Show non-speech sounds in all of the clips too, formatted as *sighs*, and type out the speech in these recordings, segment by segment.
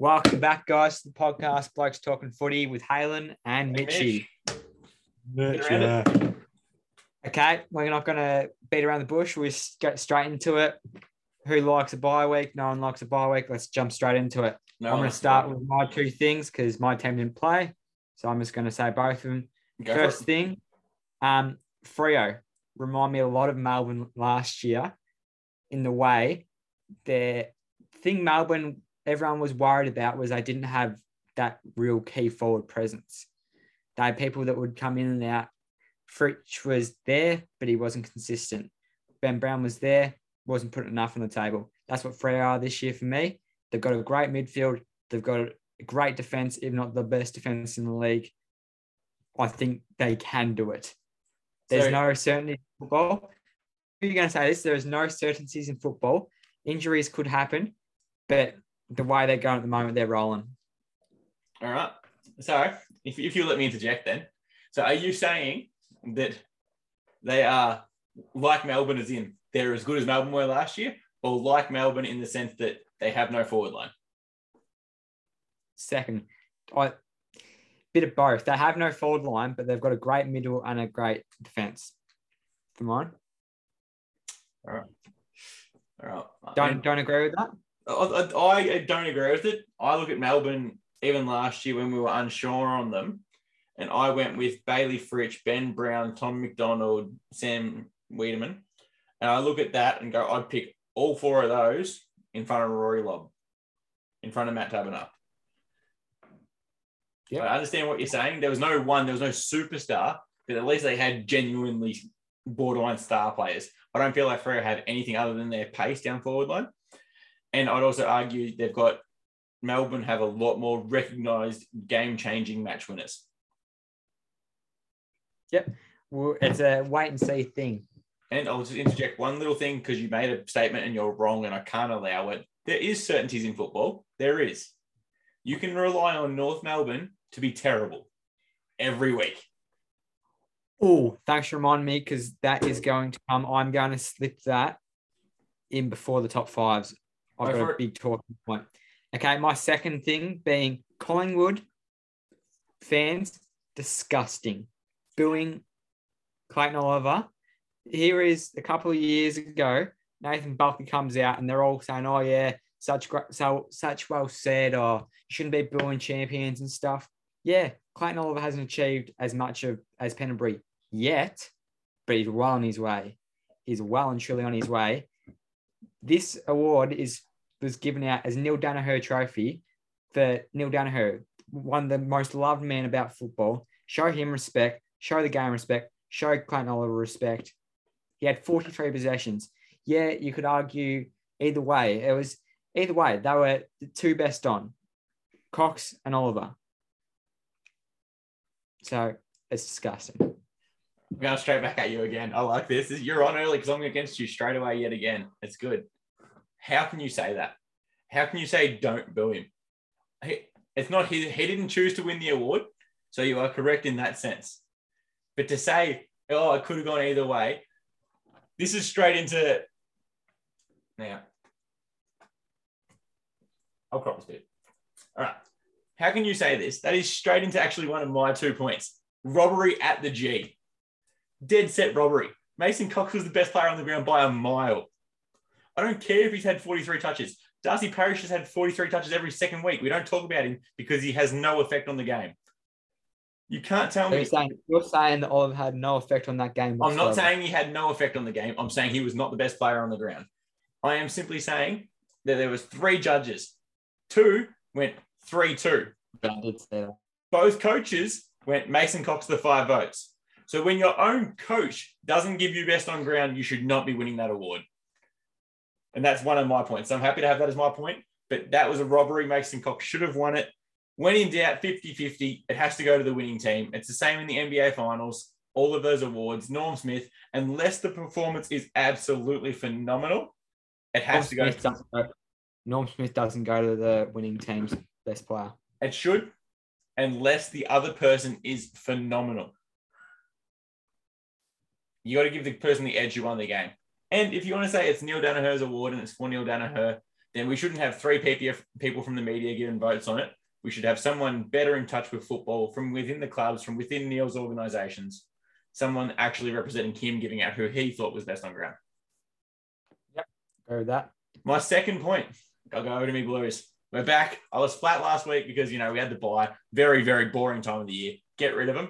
Welcome back, guys, to the podcast Blokes Talking Footy with Halen and Hey, Mitchy. Mitch. Get around Okay, we're not going to beat around the bush. We s- get straight into it. Who likes a bye week? No one likes a bye week. Let's jump straight into it. No, I'm going to start with my two things because my team didn't play. So I'm just going to say both of them. Go First thing, um, Freo remind me a lot of Melbourne last year in the way the thing Melbourne everyone was worried about was they didn't have that real key forward presence. They had people that would come in and out. Fritsch was there, but he wasn't consistent. Ben Brown was there, wasn't putting enough on the table. That's what Freo are this year for me. They've got a great midfield. They've got a great defense, if not the best defense in the league. I think they can do it. There's So- no certainty in football. You're going to say this. There is no certainties in football. Injuries could happen, but the way they're going at the moment, they're rolling. All right. So, if, if you let me interject then. So, are you saying that they are like Melbourne, as in they're as good as Melbourne were last year, or like Melbourne in the sense that they have no forward line? Second, I bit of both. They have no forward line, but they've got a great middle and a great defense. For mine, All right. All right. don't don't agree with that. I, I, I don't agree with it. I look at Melbourne even last year when we were unsure on them, and I went with Bailey Fritsch, Ben Brown, Tom McDonald, Sam Weideman, and I look at that and go, I'd pick all four of those in front of Rory Lobb, in front of Matt Taberner. Yep. I understand what you're saying. There was no one, there was no superstar, but at least they had genuinely borderline star players. I don't feel like Freo have anything other than their pace down forward line. And I'd also argue they've got Melbourne have a lot more recognised game changing match winners. Yep. Well, it's a wait and see thing. And I'll just interject one little thing because you made a statement and you're wrong and I can't allow it. There is certainties in football. There is. You can rely on North Melbourne to be terrible every week. Oh, thanks for reminding me because that is going to come. I'm going to slip that in before the top fives. I've Go got a it. big talking point. Okay, my second thing being Collingwood fans disgusting, booing Clayton Oliver. Here is a couple of years ago. Nathan Buckley comes out and they're all saying, "Oh yeah, such so such well said. Or you shouldn't be booing champions and stuff." Yeah, Clayton Oliver hasn't achieved as much of as Pendlebury yet, but he's well on his way. He's well and truly on his way. This award is was given out as Neale Daniher Trophy for Neale Daniher, one of the most loved men about football. Show him respect, show the game respect, show Clayton Oliver respect. He had 43 possessions. Yeah, you could argue either way. It was either way. They were the two best on Cox and Oliver. So it's disgusting. I'm going straight back at you again. I like this. You're on early because I'm against you straight away yet again. It's good. How can you say that? How can you say don't boo him? He, it's not his, he didn't choose to win the award. So you are correct in that sense. But to say, oh, it could have gone either way, this is straight into. Now, I'll crop this bit. All right. How can you say this? That is straight into actually one of my two points robbery at the G dead set robbery. Mason Cox was the best player on the ground by a mile. I don't care if he's had 43 touches. Darcy Parish has had 43 touches every second week. We don't talk about him because he has no effect on the game. You can't tell You're me. saying, you're saying that Oliver had no effect on that game. I'm not saying he had no effect on the game. I'm saying he was not the best player on the ground. I am simply saying that there was three judges. Two went 3-2. I did say that. both coaches went Mason Cox the five votes. So when your own coach doesn't give you best on ground, you should not be winning that award. And that's one of my points. So I'm happy to have that as my point. But that was a robbery. Mason Cox should have won it. When in doubt, 50 50, it has to go to the winning team. It's the same in the NBA finals, all of those awards. Norm Smith, unless the performance is absolutely phenomenal, it Norm has to go. Smith, go, Norm Smith doesn't go to the winning team's best player. It should, unless the other person is phenomenal. You got to give the person the edge who won the game. And if you want to say it's Neale Daniher's award and it's for Neale Daniher, then we shouldn't have three PPF people from the media giving votes on it. We should have someone better in touch with football from within the clubs, from within Neale's organisations, someone actually representing him giving out who he thought was best on ground. Yep, go with that. My second point, I'll go over to me Blues. We're back. I was flat last week because you know we had the bye. Very, very boring time of the year. Get rid of him.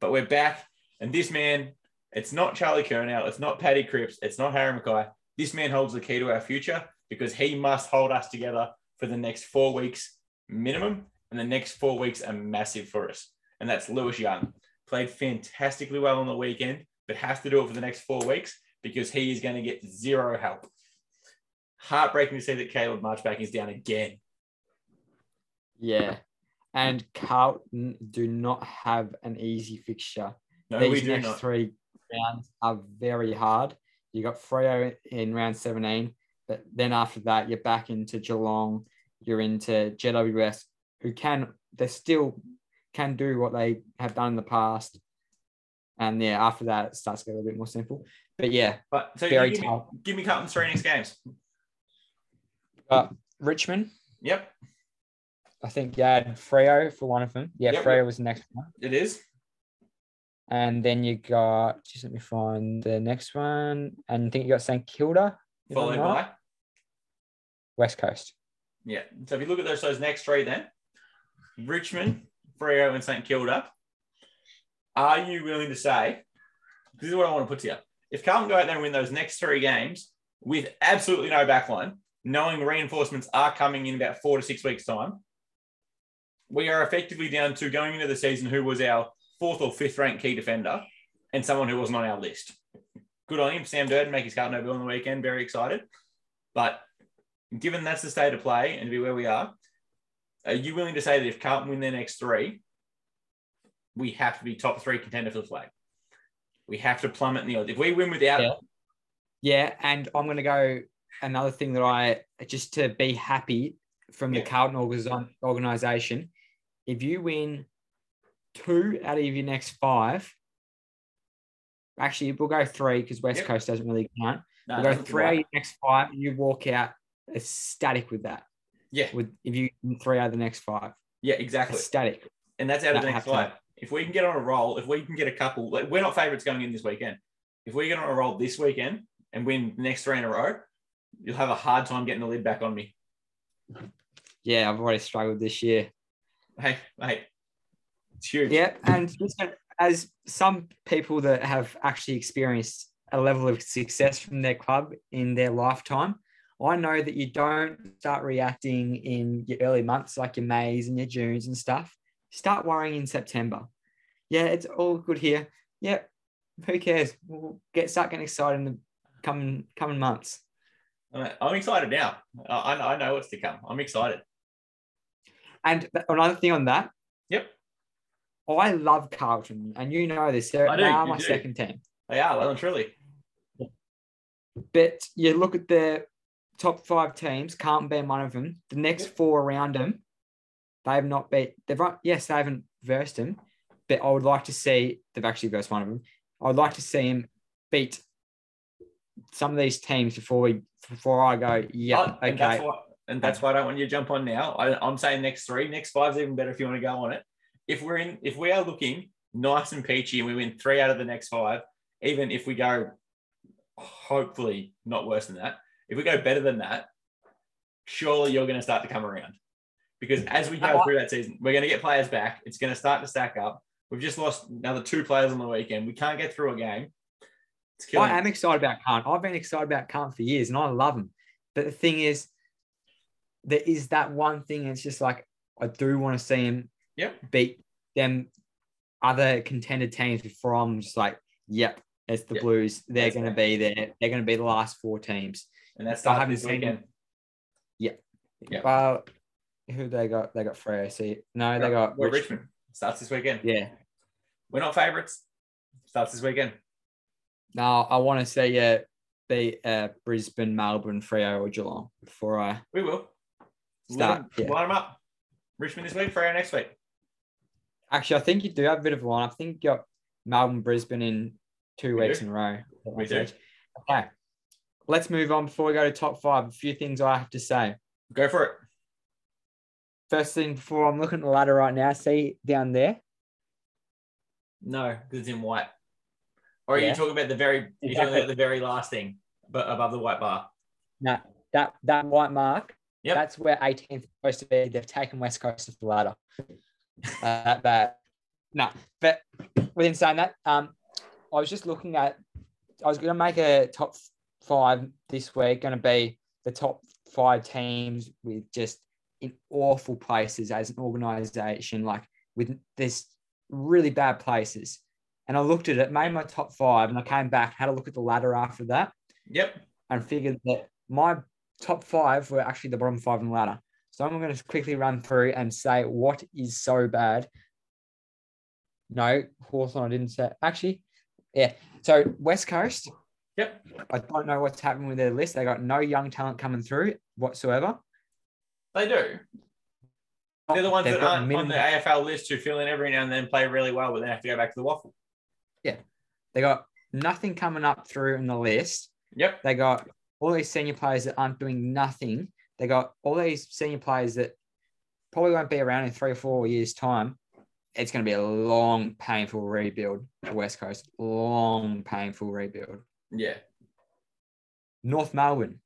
But we're back. And this man, it's not Charlie Curnow, it's not Paddy Cripps, it's not Harry McKay. This man holds the key to our future because he must hold us together for the next four weeks minimum. And the next four weeks are massive for us. And that's Lewis Young. Played fantastically well on the weekend, but has to do it for the next four weeks because he is going to get zero help. Heartbreaking to see that Caleb Marchbank is down again. Yeah. And Carlton do not have an easy fixture. No, These we do next not. three rounds are very hard. You got Freo in round 17, but then after that, you're back into Geelong, you're into GWS, who can, they still can do what they have done in the past. And yeah, after that, it starts to get a little bit more simple. But yeah, But so very give, me, tough. give me Carlton's three next games. But Richmond, Yep, I think you had Freo for one of them. Yeah, Yep. Freo was the next one. it is. And then you got, just let me find the next one. And I think you got St Kilda, Followed by. West Coast. Yeah. So if you look at those, those next three, then Richmond, Freo, and St Kilda, are you willing to say? This is what I want to put to you. If Carlton go out there and win those next three games with absolutely no backline, knowing reinforcements are coming in about four to six weeks' time, we are effectively down to going into the season who was our fourth or fifth ranked key defender and someone who wasn't on our list. Good on him, Sam Durdin, make his Carlton debut on the weekend. Very excited. But given that's the state of play and to be where we are, are you willing to say that if Carlton win their next three, we have to be top three contender for the flag? We have to plummet in the odds. If we win without, Yeah. Yeah, and I'm going to go another thing that I just to be happy from the Yeah. Carlton organization. If you win two out of your next five, actually we'll go three because West Yep. Coast doesn't really count. no, We'll go three out of your next five, and you walk out ecstatic with that. Yeah, With if you three out of the next five, yeah, exactly. ecstatic. And that's out of the next five. If we can get on a roll, if we can get a couple, like, we're not favourites going in this weekend. If we get on a roll this weekend and win the next three in a row, you'll have a hard time getting the lid back on me. Yeah, I've already struggled this year. Hey, hey, it's huge. Yeah, and listen, as some people that have actually experienced a level of success from their club in their lifetime, I know that you don't start reacting in your early months like your Mays and your Junes and stuff. Start worrying in September. Yeah, it's all good here. Yeah, who cares? We'll get start getting excited in the coming coming months. I'm excited now. I, I- I know what's to come. I'm excited. And another thing on that, Yep, Oh, I love Carlton, and you know this. They're, do, they are my do. second team. they are well and truly. But you look at the top five teams, can't be one of them. The next four around them, they have not beat. They've yes, they haven't versed them, but I would like to see they've actually versed one of them. I would like to see him beat some of these teams before we before I go. Yeah, Oh, and that's okay. why, and that's why I don't want you to jump on now. I, I'm saying next three, next five's even better if you want to go on it. If we're in, if we are looking nice and peachy and we win three out of the next five, even if we go, hopefully not worse than that. If we go better than that, surely you're going to start to come around. Because as we go uh-huh. through that season, we're going to get players back. It's going to start to stack up. We've just lost another two players on the weekend. We can't get through a game. I am excited about Kant. I've been excited about Kant for years, and I love him. But the thing is, there is that one thing. It's just like I do want to see him Yep. beat them other contender teams I'm just like, yep, it's the Yep. Blues. They're to be there. They're going to be the last four teams. and that's haven't this weekend. Yeah. Well, who they got? They got Freo. See, no, they got Well, Richmond. Richmond. Starts this weekend. Yeah. We're not favourites. Starts this weekend. Now I want to see yeah, beat uh, Brisbane, Melbourne, Freo, or Geelong before I. We will. Start, 'em- yeah. Line them up. Richmond this week, Freo next week. Actually, I think you do have a bit of a line. I think you got Melbourne, Brisbane in two We weeks do. in a row. We do. Okay. let's move on before we go to top five. A few things I have to say. Go for it. First thing before I'm looking at the ladder right now, see down there. No, because it's in white. Or are Yeah. you talking about the very? You're talking about the very last thing, but above the white bar. No, that that white mark. Yep. That's where 18th is supposed to be. They've taken West Coast off the ladder. Uh, but no, but within saying that, um, I was just looking at. I was going to make a top five this week. Going to be the top five teams with just in awful places as an organization, like with this really bad places. And I looked at it, made my top five, and I came back, had a look at the ladder after that Yep. and figured that my top five were actually the bottom five in the ladder. So I'm going to quickly run through and say what is so bad. No, Hawthorn, I didn't say. Actually, yeah. So West Coast, Yep. I don't know what's happening with their list. They got no young talent coming through whatsoever. They do. They're the ones They've that aren't on the AFL list who fill in every now and then, play really well, but then have to go back to the WAFL. Yeah. They got nothing coming up through in the list. Yep. They got all these senior players that aren't doing nothing. They got all these senior players that probably won't be around in three or four years' time. It's going to be a long, painful rebuild for West Coast. Long, painful rebuild. Yeah. North Melbourne.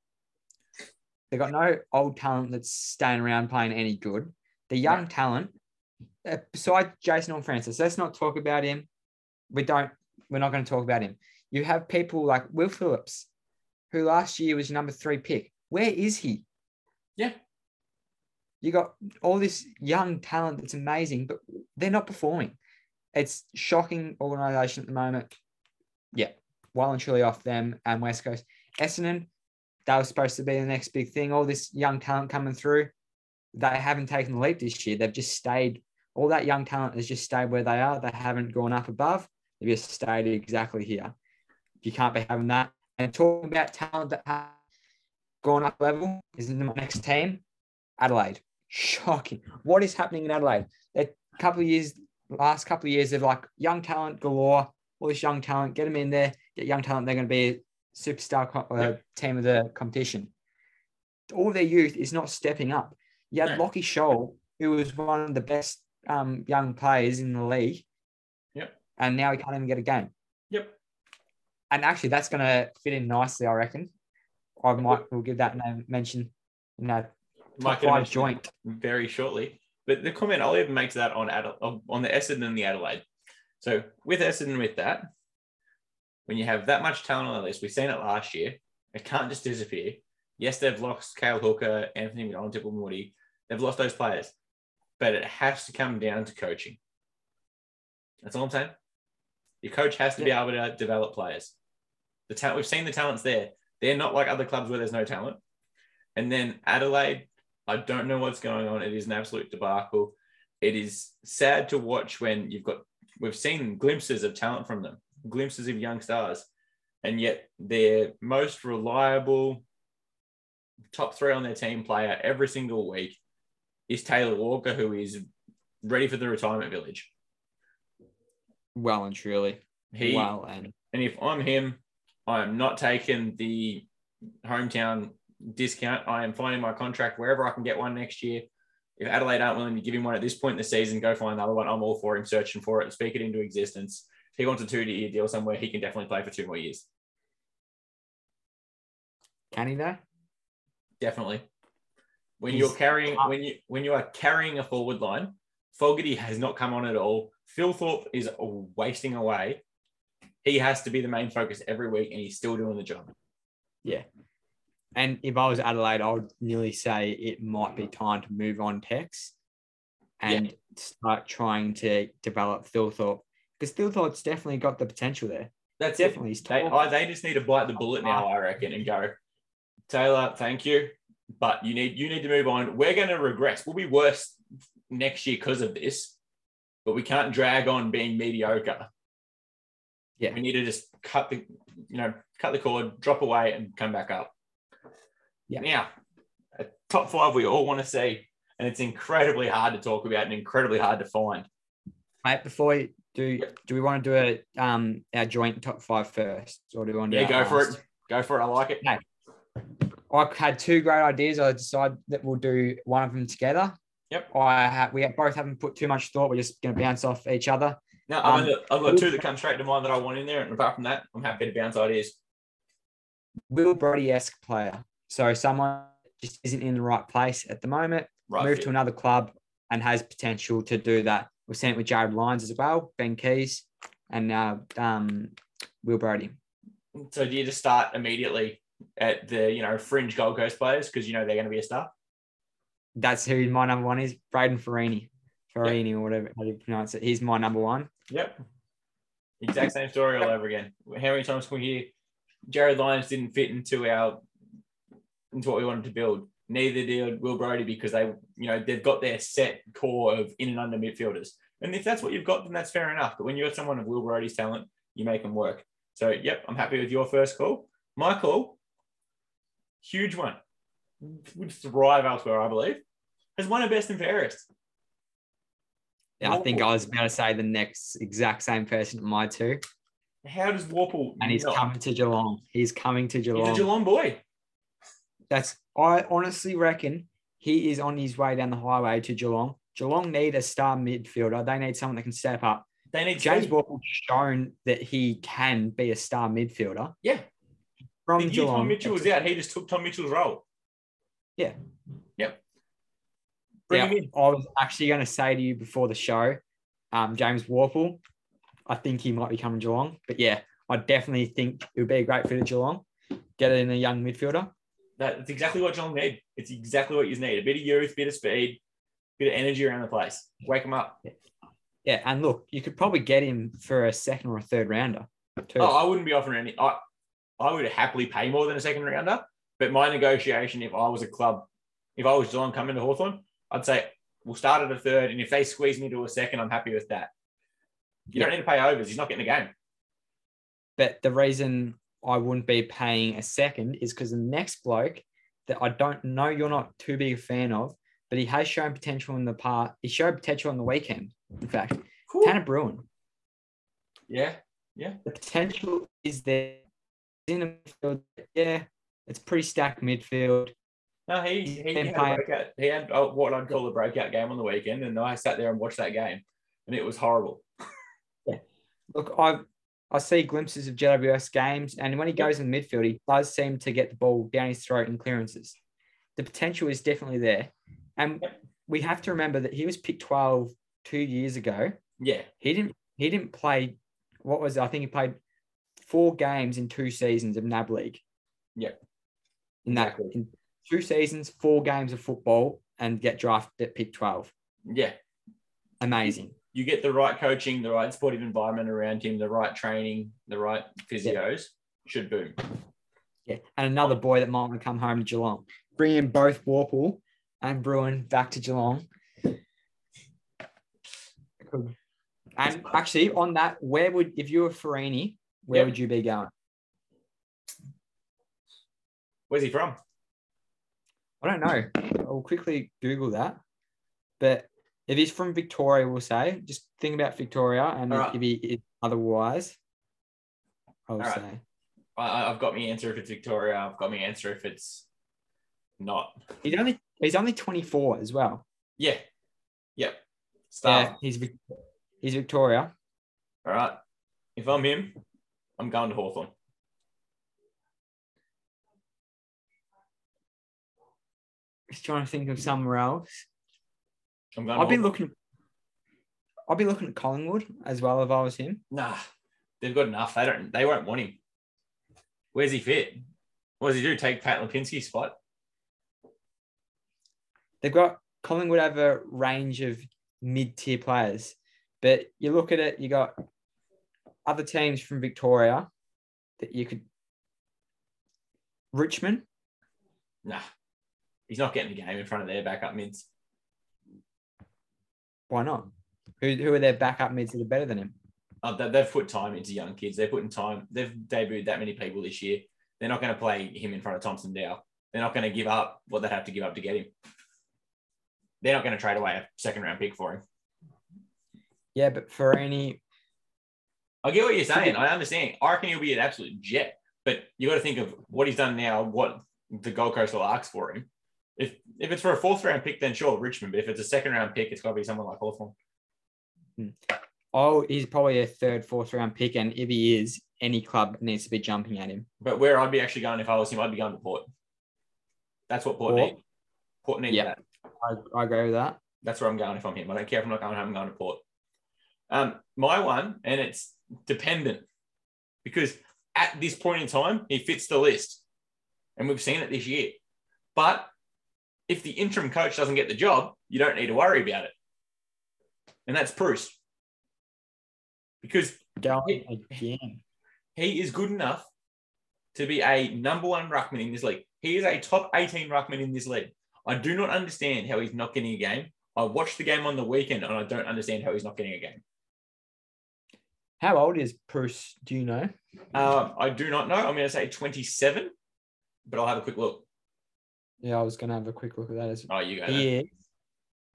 They got no old talent that's staying around playing any good. The young No. talent, uh, besides Jason and Francis, let's not talk about him. We don't. We're not going to talk about him. You have people like Will Phillips, who last year was number three pick. Where is he? Yeah. You got all this young talent that's amazing, but they're not performing. It's shocking organization at the moment. Yeah, well and truly off them and West Coast. Essendon, that was supposed to be the next big thing. All this young talent coming through, they haven't taken the leap this year. They've just stayed. All that young talent has just stayed where they are. They haven't gone up above. They've just stayed exactly here. You can't be having that. And talking about talent that gone up level is in the next team, Adelaide. Shocking. What is happening in Adelaide? A couple of years, last couple of years, they've like young talent galore. All this young talent, get them in there, get young talent. They're going to be a superstar co- uh, team of the competition. All their youth is not stepping up. You had. Lachie Sholl, who was one of the best um, young players in the league. Yep. And now he can't even get a game. Yep. And actually, that's going to fit in nicely, I reckon. I might will give that name mention. You know, top five joint. very shortly. But the comment I'll even make to that on Adel- on the Essendon and the Adelaide. So with Essendon, with that, when you have that much talent on the list, we've seen it last year. It can't just disappear. Yes, they've lost Cale Hooker, Anthony McDonald-Tipungwuti. They've lost those players, but it has to come down to coaching. That's all I'm saying. Your coach has to be able to develop players. The talent we've seen the talents there. They're not like other clubs where there's no talent. And then Adelaide, I don't know what's going on. It is an absolute debacle. It is sad to watch when you've got we've seen glimpses of talent from them, glimpses of young stars, and yet their most reliable top three on their team player every single week is Taylor Walker, who is ready for the retirement village. Well and truly. He well and and if I'm him, I am not taking the hometown discount. I am finding my contract wherever I can get one next year. If Adelaide aren't willing to give him one at this point in the season, go find another one. I'm all for him searching for it, speak it into existence. If he wants a two year deal somewhere, he can definitely play for two more years. can he though? Definitely. When He's- you're carrying when you when you are carrying a forward line, Fogarty has not come on at all. Thilthorpe is wasting away. He has to be the main focus every week, and he's still doing the job. Yeah. And if I was Adelaide, I would nearly say it might be time to move on Tex and start trying to develop Thilthorpe because Thilthorpe's definitely got the potential there. That's Definitely. They, oh, they just need to bite the bullet now, ah. I reckon, and go, Taylor, thank you, but you need you need to move on. We're going to regress. We'll be worse next year because of this, but we can't drag on being mediocre. Yeah. we need to just cut the you know cut the cord, drop away, and come back up. Yeah. Now, a top five we all want to see, and it's incredibly hard to talk about and incredibly hard to find. Mate, before we do, do we want to do a um our joint top five first, or do we want to? Yeah, go for last? it. Go for it. I like it. I had two great ideas. I decided that we'll do one of them together. Yep. I have. We both haven't put too much thought. We're just going to bounce off each other. No, Um, I've, got, I've got two that come straight to mind that I want in there, and apart from that, I'm happy to bounce ideas. Will Brodie esque player. So someone just isn't in the right place at the moment. Right. move fit. to another club and has potential to do that. We've seen it with Jarryd Lyons as well, Ben Keays, and now um, Will Brodie. So do you just start immediately at the you know fringe Gold Coast players because you know they're going to be a star? That's who my number one is, Brayden Fiorini. Fiorini or whatever how do you pronounce it. He's my number one. Yep. Exact same story all over again. How many times can we hear Jarryd Lyons didn't fit into our into what we wanted to build? Neither did Will Brodie because they, you know, they've got their set core of in and under midfielders. And if that's what you've got, then that's fair enough. But when you're someone of Will Brodie's talent, you make them work. So, yep, I'm happy with your first call. My call, huge one, would thrive elsewhere, I believe, has won a best and fairest. Yeah, I think I was about to say the next exact same person to my two. How does Worpel And he's coming to Geelong. He's coming to He's Geelong. a Geelong boy. That's I honestly reckon he is on his way down the highway to Geelong. Geelong need a star midfielder. They need someone that can step up. They need James speed. Walker's shown that he can be a star midfielder Yeah. from The year Tom Mitchell was out, he just took Tom Mitchell's role. Yeah. Yep. Bring Yeah, him. I was actually going to say to you before the show, um, James Worpel, I think he might be coming Geelong. But yeah, I definitely think it would be a great fit at Geelong. Get it in a young midfielder. That's exactly what Geelong need. It's exactly what you need. A bit of youth, a bit of speed, bit of energy around the place. Wake them up. Yeah, and look, you could probably get him for a second or a third rounder. Too. Oh, I wouldn't be offering any. I, I would happily pay more than a second rounder. But my negotiation, if I was a club, if I was Geelong coming to Hawthorn, I'd say we'll start at a third. And if they squeeze me to a second, I'm happy with that. You don't need to pay overs. He's not getting a game. But the reason I wouldn't be paying a second is because the next bloke that I don't know you're not too big a fan of, but he has shown potential in the part. He showed potential on the weekend. In fact, Cool. Tanner Bruhn. Yeah. Yeah. The potential is there. He's in the midfield. Yeah, it's pretty stacked midfield. No, he he been had, a breakout, he had uh, what I'd call a breakout game on the weekend, and I sat there and watched that game, and it was horrible. *laughs* Look, I I see glimpses of GWS games, and when he goes in midfield, he does seem to get the ball down his throat in clearances. The potential is definitely there, and we have to remember that he was picked 12 two years ago. Yeah, He didn't he didn't play. What was it? I think he played four games in two seasons of NAB League. Yep. In that Exactly. in two seasons, four games of football, and get drafted at pick 12. yeah. Amazing. You get the right coaching, the right supportive environment around him, the right training, the right physios, should boom. Yeah, and another boy that might want to come home to Geelong. Bring in both Worpel and Bruhn back to Geelong. And actually, on that, where would if you were Fiorini, where Yep. would you be going? Where's he from? I don't know. I'll quickly Google that. But if he's from Victoria, we'll say just think about Victoria, and right. if he is otherwise, I'll All right. say I, I've got my answer if it's Victoria. I've got my answer if it's not. he's only he's only twenty four as well. Yeah. Yep. Star. Yeah, he's he's Victoria. All right. If I'm him, I'm going to Hawthorn. Just trying to think of somewhere else. I'm going I'll be looking. I'll be looking at Collingwood as well if I was him. Nah, they've got enough. They don't. They won't want him. Where's he fit? What does he do? Take Pat Lipinski's spot? They've got Collingwood have a range of mid-tier players, but you look at it, you got other teams from Victoria that you could. Richmond, Nah, he's not getting the game in front of their backup mids. why not? Who, who are their backup mids that are better than him? Uh, they- they've put time into young kids. They're putting time. They've debuted that many people this year. They're not going to play him in front of Thompson Dow. They're not going to give up what they have to give up to get him. They're not going to trade away a second round pick for him. Yeah, but Fiorini, I get what you're saying. I understand. I reckon he'll be an absolute jet. But you got to think of what he's done now, what the Gold Coast will ask for him. If if it's for a fourth round pick, then sure, Richmond. But if it's a second round pick, it's got to be someone like Hawthorn. Oh, he's probably a third, fourth round pick, and if he is, any club needs to be jumping at him. But where I'd be actually going if I was him, I'd be going to Port. That's what Port, Port? need. Port need Yeah. that. I, I agree with that. That's where I'm going if I'm him. I don't care if I'm not going home, I'm going to Port. Um, my one, and it's dependent because at this point in time, he fits the list. And we've seen it this year. But if the interim coach doesn't get the job, you don't need to worry about it. And that's Preuss. Because again. he is good enough to be a number one ruckman in this league. He is a top 18 ruckman in this league. I do not understand how he's not getting a game. I watched the game on the weekend and I don't understand how he's not getting a game. How old is Preuss? Do you know? Um, I do not know. I'm going to say 27, but I'll have a quick look. Yeah, I was going to have a quick look at that as Oh, you go. He is.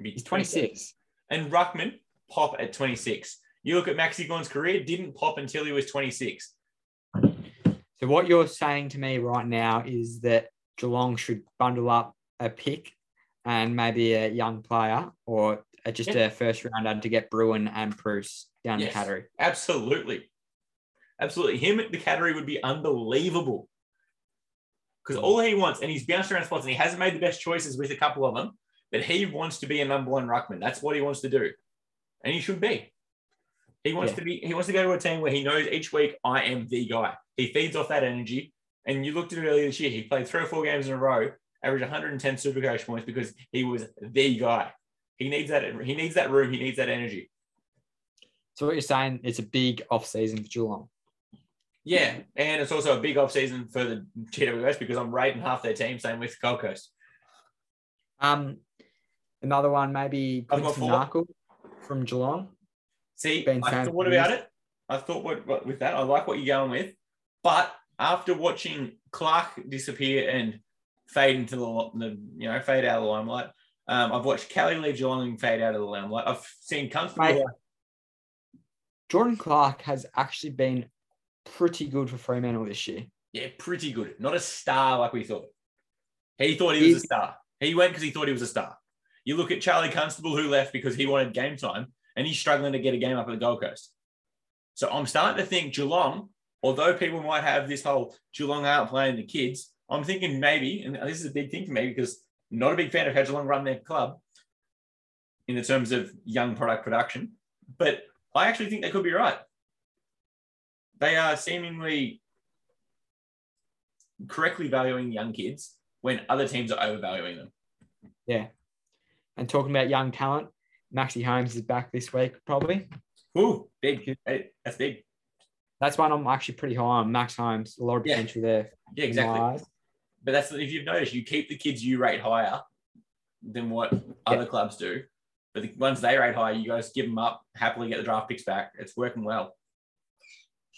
He's 26. And Ruckman pop at 26. You look at Maxi Gawn's career, didn't pop until he was 26. So what you're saying to me right now is that Geelong should bundle up a pick and maybe a young player or just Yeah. a first rounder to get Bruhn and Preuss down Yes. the category. Absolutely. Absolutely. Him at the category would be unbelievable. Because all he wants, and he's bounced around spots and he hasn't made the best choices with a couple of them, but he wants to be a number one ruckman. That's what he wants to do. And he should be. He wants Yeah. to be, he wants to go to a team where he knows each week, I am the guy. He feeds off that energy. And you looked at it earlier this year, he played three or four games in a row, averaged 110 super coach points because he was the guy. He needs that, he needs that room, he needs that energy. So what you're saying, it's a big off season for Geelong. Yeah, and it's also a big off season for the GWS because I'm rating half their team. Same with Gold Coast. Um, another one maybe Quinton. Narkle from Geelong. See, Ben I thought about it. I thought what, what with that. I like what you're going with, but after watching Clark disappear and fade into the, the you know fade out of the limelight, um, I've watched Kelly leave Geelong and fade out of the limelight. I've seen Constable. Mate. Jordan Clark has actually been pretty good for Fremantle this year. Yeah, pretty good. Not a star like we thought. He thought he was a star. He went because he thought he was a star. You look at Charlie Constable, who left because he wanted game time, and he's struggling to get a game up at the Gold Coast. So I'm starting to think Geelong, although people might have this whole Geelong out playing the kids, I'm thinking maybe, and this is a big thing for me because I'm not a big fan of how Geelong run their club in the terms of young product production, but I actually think they could be right. They are seemingly correctly valuing young kids when other teams are overvaluing them. Yeah. And talking about young talent, Maxi Holmes is back this week, probably. Ooh, big. Hey, That's big. That's one I'm actually pretty high on. Max Holmes, a lot of Yeah. potential there. Yeah, exactly. But that's if you've noticed, you keep the kids you rate higher than what other clubs do. But the ones they rate higher, you guys give them up, happily get the draft picks back. It's working well.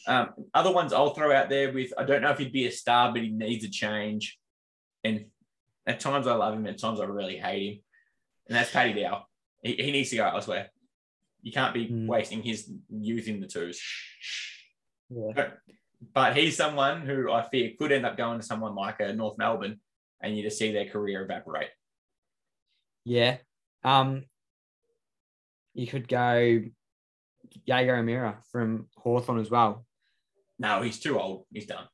Um, other ones I'll throw out there with I don't know if he'd be a star, but he needs a change. And at times I love him, at times I really hate him. And that's Paddy Dow. He, he needs to go elsewhere. You can't be Hmm. wasting his youth in the twos. Yeah. But he's someone who I fear could end up going to someone like a North Melbourne and you just see their career evaporate. Yeah. Um, you could go Jaeger O'Meara from Hawthorn as well. No, he's too old. He's done.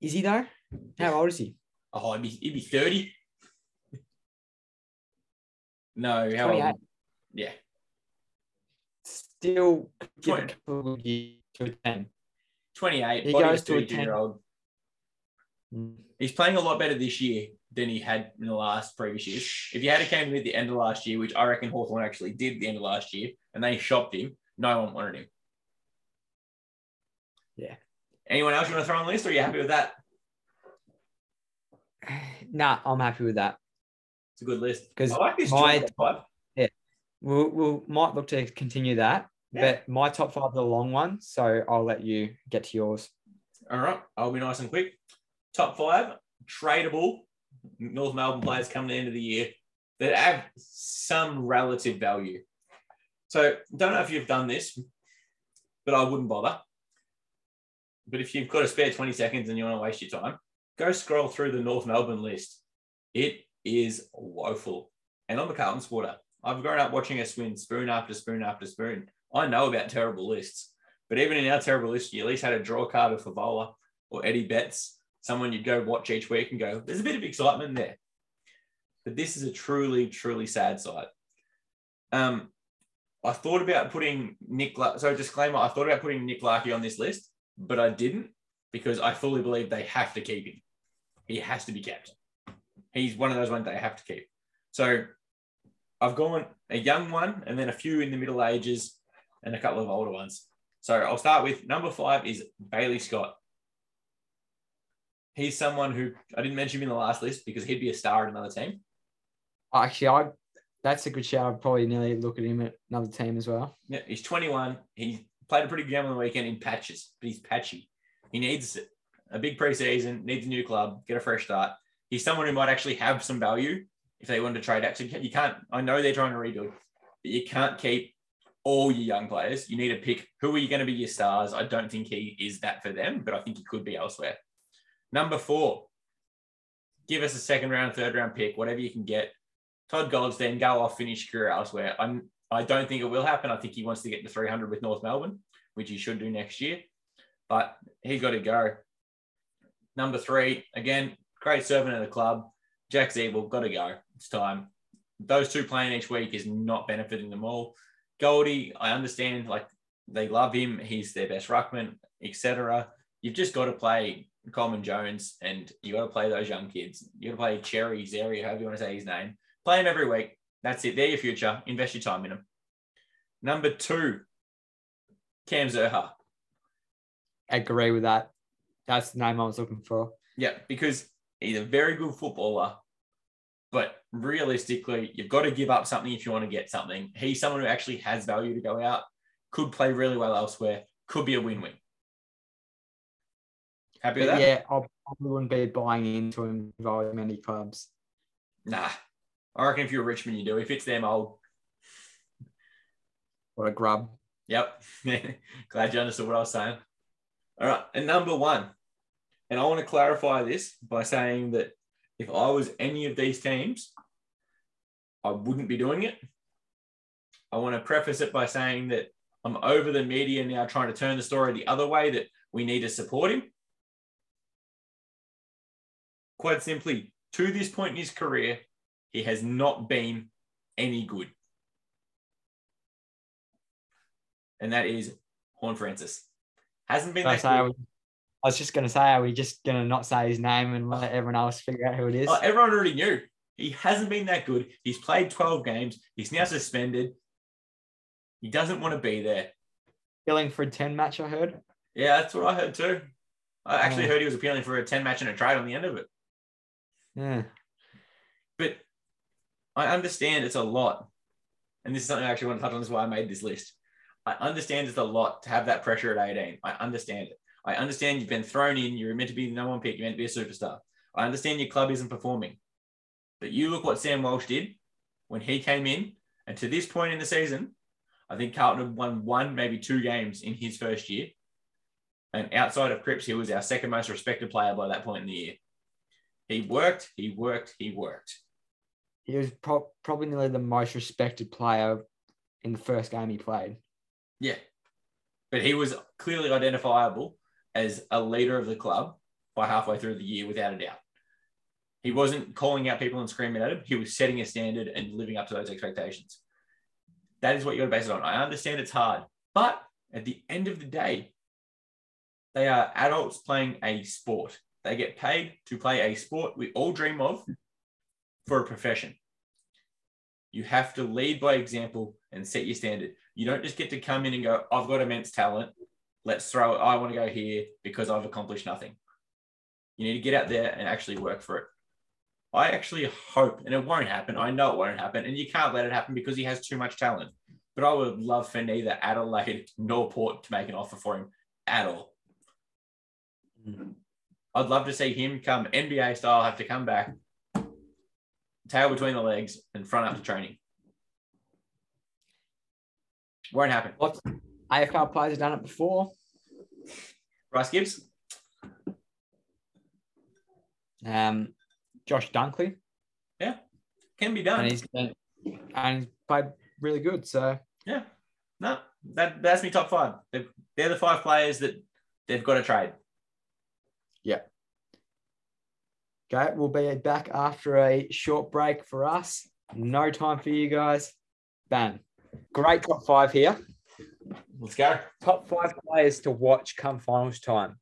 Is he though? How old is he? Oh, he'd be, he'd be 30. No, how old? Yeah. Still could give a 20. couple of years to a 10. 28. He goes to a 32 year old. Mm. He's playing a lot better this year than he had in the last previous years. If you had a came at the end of last year, which I reckon Hawthorn actually did at the end of last year, and they shopped him, no one wanted him. Yeah. Anyone else you want to throw on the list, or are you happy with that? *sighs* Nah, I'm happy with that. It's a good list. 'Cause I like this my- five. We'll, we'll might look to continue that. Yeah. But my top five are the long one, so I'll let you get to yours. All right, I'll be nice and quick. Top five tradable North Melbourne players come to the end of the year that have some relative value. So, don't know if you've done this, but I wouldn't bother. But if you've got a spare 20 seconds and you want to waste your time, go scroll through the North Melbourne list. It is woeful. And I'm a Carlton supporter. I've grown up watching us win spoon after spoon after spoon. I know about terrible lists, but even in our terrible list, you at least had a draw card of Fevola or Eddie Betts, someone you'd go watch each week and go, there's a bit of excitement there. But this is a truly, truly sad sight. Um, I thought about putting Nick, so disclaimer, I thought about putting Nick Larkey on this list, but I didn't because I fully believe they have to keep him. He has to be kept. He's one of those ones they have to keep. So I've gone a young one and then a few in the middle ages and a couple of older ones. So I'll start with number five is Bailey Scott. He's someone who I didn't mention him in the last list because he'd be a star at another team. Actually, I that's a good shout. I'd probably nearly look at him at another team as well. Yeah, he's 21. He played a pretty good game on the weekend in patches, but he's patchy. He needs a big preseason, needs a new club, get a fresh start. He's someone who might actually have some value if they wanted to trade. So you can't, I know they're trying to rebuild, but you can't keep all your young players. You need to pick who are you going to be your stars. I don't think he is that for them, but I think he could be elsewhere. Number four, give us a second round, third round pick, whatever you can get. Todd Goldstein, go off, finish career elsewhere. I'm, I don't think it will happen. I think he wants to get to 300 with North Melbourne, which he should do next year, but he's got to go. Number three, again, great servant of the club. Jack Ziebell, got to go. It's time. Those two playing each week is not benefiting them all. Goldie, I understand, like they love him. He's their best ruckman, etc. You've just got to play Coleman Jones and you got to play those young kids. You got to play Cherry, Zeri, however you want to say his name. Play him every week. That's it. They're your future. Invest your time in them. Number two, Cam Zurhaar. Agree with that. That's the name I was looking for. Yeah, because he's a very good footballer, but realistically, you've got to give up something if you want to get something. He's someone who actually has value to go out, could play really well elsewhere, could be a win-win. Happy with that? yeah, I probably wouldn't be buying into him by many clubs. Nah. I reckon if you're Richmond, you do. If it's them, I'll. What a grub. Yep. *laughs* Glad you understood what I was saying. All right. And number one, and I want to clarify this by saying that if I was any of these teams, I wouldn't be doing it. I want to preface it by saying that I'm over the media now trying to turn the story the other way that we need to support him. Quite simply, to this point in his career, he has not been any good. And that is Horne-Francis. Hasn't been that I good. was- I was just going to say, are we just going to not say his name and let everyone else figure out who it is? Oh, everyone already knew. He hasn't been that good. He's played 12 games. He's now suspended. He doesn't want to be there. Appealing for a 10 match, I heard. Yeah, that's what I heard too. I actually Oh. heard he was appealing for a 10 match and a trade on the end of it. Yeah. I understand it's a lot. And this is something I actually want to touch on. This is why I made this list. I understand it's a lot to have that pressure at 18. I understand it. I understand you've been thrown in. You're meant to be the number one pick. You're meant to be a superstar. I understand your club isn't performing. But you look what Sam Walsh did when he came in. And to this point in the season, I think Carlton had won one, maybe two games in his first year. And outside of Cripps, he was our second most respected player by that point in the year. He worked, he worked, he worked. He was pro- probably nearly the most respected player in the first game he played. Yeah. But he was clearly identifiable as a leader of the club by halfway through the year, without a doubt. He wasn't calling out people and screaming at him. He was setting a standard and living up to those expectations. That is what you got to base it on. I understand it's hard, but at the end of the day, they are adults playing a sport. They get paid to play a sport we all dream of for a profession. You have to lead by example and set your standard. You don't just get to come in and go, I've got immense talent. Let's throw it. I want to go here because I've accomplished nothing. You need to get out there and actually work for it. I actually hope, and it won't happen. I know it won't happen, and you can't let it happen because he has too much talent. But I would love for neither Adelaide nor Port to make an offer for him at all. Mm. I'd love to see him come NBA style, have to come back, tail between the legs, and front after training. Won't happen. Lots AFL players have done it before. Bryce Gibbs. Um, Josh Dunkley, Yeah, Can be done. and he's and he's played really good. So Yeah. No, that that's me top five. They're, they're the five players that they've got to trade. Okay, we'll be back after a short break for us. No time for you guys. Bang. Great top five here. Let's go. top five players to watch come finals time.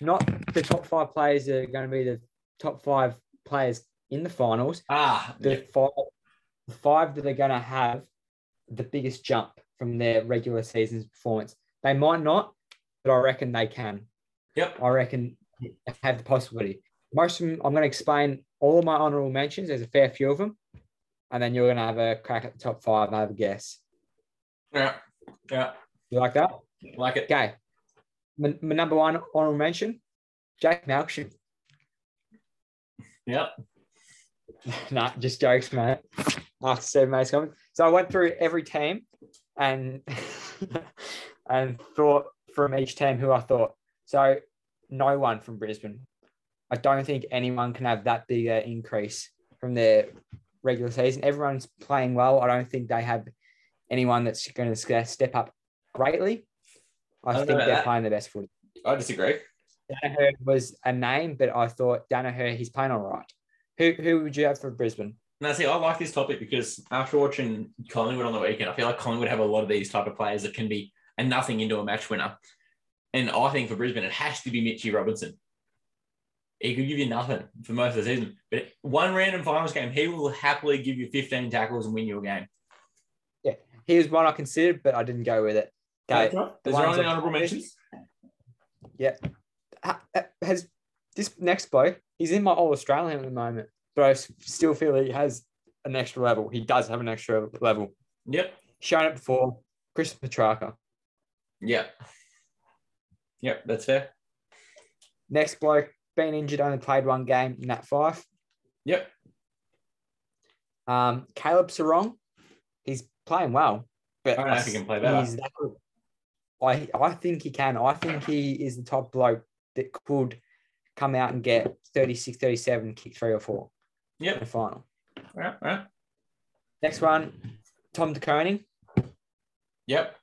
Not the top five players that are going to be the top five players in the finals. Ah, The five, the five that are going to have the biggest jump from their regular season's performance. They might not, but I reckon they can. Yep. I reckon they have the possibility. Most of them, I'm going to explain all of my honorable mentions. There's a fair few of them. And then you're going to have a crack at the top five and have a guess. Yeah. Yeah. You like that? Like it. Okay. My, my number one honorable mention, Jake Malcolm. Yeah. *laughs* nah, just jokes, mate. After seven mates coming. So I went through every team and *laughs* and thought from each team who I thought. So no one from Brisbane. I don't think anyone can have that big increase from their regular season. Everyone's playing well. I don't think they have anyone that's going to step up greatly. I, I think they're that. playing the best footy. I disagree. Danaher was a name, but I thought Danaher, he's playing all right. Who who would you have for Brisbane? Now, see, I like this topic because after watching Collingwood on the weekend, I feel like Collingwood have a lot of these type of players that can be a nothing into a match winner. And I think for Brisbane, it has to be Mitchy Robinson. He could give you nothing for most of the season, but one random finals game, he will happily give you 15 tackles and win you a game. Yeah, he was one I considered, but I didn't go with it. Okay. Is there the ones only that- honorable mentions? Ha- ha- Has this next bloke? He's in my All Australian at the moment, but I still feel he has an extra level. He does have an extra level. Yep. Shown it before. Chris Petracca. Yep. Yep, that's fair. Next bloke, been injured, only played one game in that five. Yep. Um, Caleb Serong, he's playing well, but I don't know if he can play better. that good. I I think he can. I think he is the top bloke that could come out and get 36, 37, kick three or four in Yep. the final. All right. All right. Next one, Tom De Koning. Yep.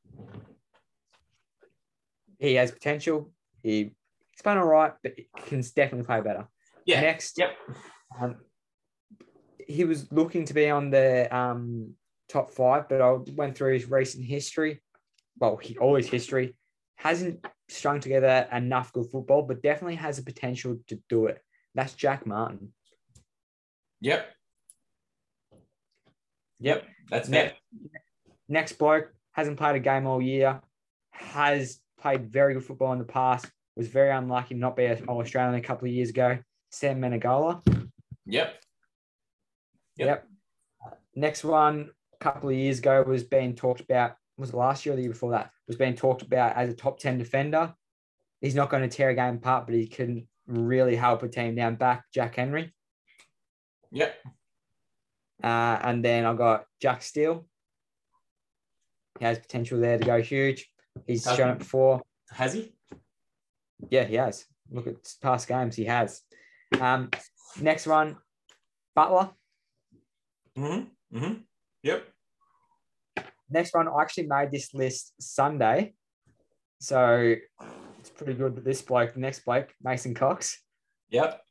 He has potential. He, he's playing all right, but can definitely play better. Yeah. Next, Yep. um, he was looking to be on the um, top five, but I went through his recent history. Well, he, all his history hasn't strung together enough good football, but definitely has the potential to do it. That's Jack Martin. Yep. Yep. That's Ne- fair. Next bloke hasn't played a game all year, has played very good football in the past, was very unlucky to not be an All Australian a couple of years ago. Sam Menegola. Yep. Yep. Yep. Next one, a couple of years ago, was being talked about. Was it last year or the year before that? Was being talked about as a top ten defender. He's not going to tear a game apart, but he can really help a team down back. Jack Henry, Yep. uh, and then I got Jack Steele. He has potential there to go huge. He's shown it before. Has he? Yeah, he has. Look at past games, he has. Um, next one, Butler. Mm-hmm. Mm-hmm. Yep. Next one, I actually made this list Sunday. So it's pretty good that this bloke, the next bloke, Mason Cox. Yep.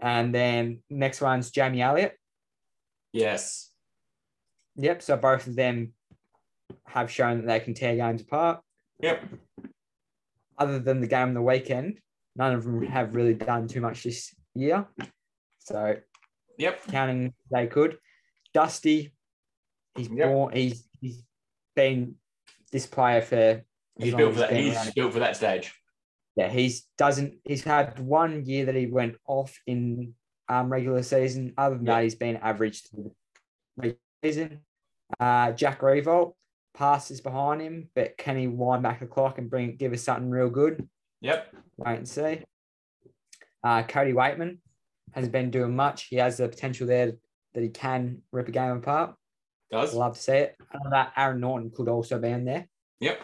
And then next one's Jamie Elliott. Yes. Yep. So both of them have shown that they can tear games apart. Yep. Other than the game on the weekend, none of them have really done too much this year. So Yep. counting they could. Dusty, he's Yep. born, he's he's been this player for He's built for that. He's built for that stage. yeah, he's doesn't he's had one year that he went off in um regular season. Other than Yeah. that, he's been average to the season. Uh Jack Riewoldt passes behind him, but can he wind back the clock and bring give us something real good? Yep. Wait and see. Uh Cody Weightman hasn't been doing much. He has the potential there that he can rip a game apart. Does. Love to see it. Know that Aaron Naughton could also be in there. Yep.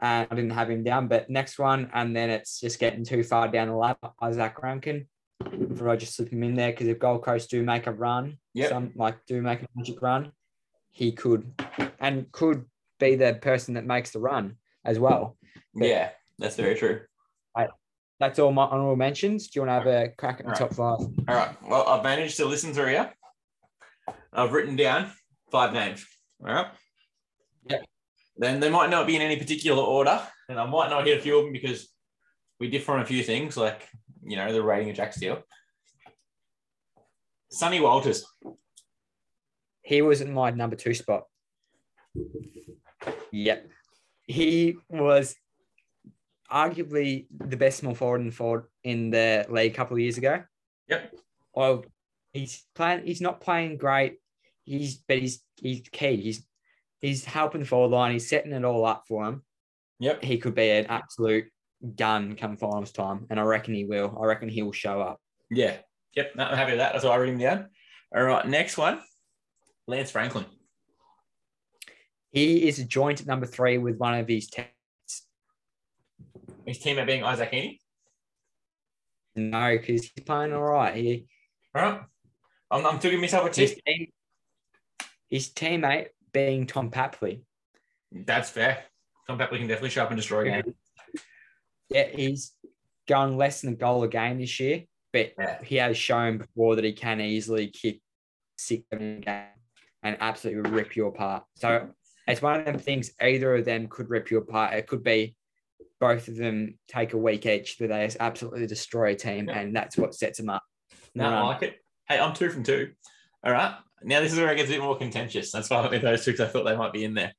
and I didn't have him down. But next one, and then it's just getting too far down the ladder. Izak Rankine. Thought I just slip him in there because if Gold Coast do make a run, some like do make a magic run, he could and could be the person that makes the run as well. But- Yeah, that's very true. That's all my honorable mentions. Do you want to have a crack at the Alright. top five? All right. Well, I've managed to listen through here. I've written down five names. All right. Yeah. Then they might not be in any particular order, and I might not hit a few of them because we differ on a few things, like you know the rating of Jack Steele. Sonny Walters. He was in my number two spot. Yep. He was arguably the best small forward in forward in the league a couple of years ago. Yep. Well, he's playing. He's not playing great. He's but he's he's key. He's he's helping the forward line. He's setting it all up for him. Yep. He could be an absolute gun come finals time, and I reckon he will. I reckon he will show up. Yeah. Yep. No, I'm happy with that. That's why I wrote him down. All right. Next one. Lance Franklin. He is joint at number three with one of his teams. His teammate being Isaac Heeney. No, because he's playing all right. He All right. I'm, I'm giving myself a his, tip. team, his teammate being Tom Papley. That's fair. Tom Papley can definitely show up and destroy game. *laughs* Yeah, he's gone less than a goal a game this year, but Yeah. he has shown before that he can easily kick six seven a game and absolutely rip you apart. So it's one of them things. Either of them could rip you apart. It could be both of them take a week each, but they absolutely destroy a team, Yeah. and that's what sets them up. No, I like it. Hey, I'm two from two. All right. Now this is where it gets a bit more contentious. That's why I with those two because I thought they might be in there.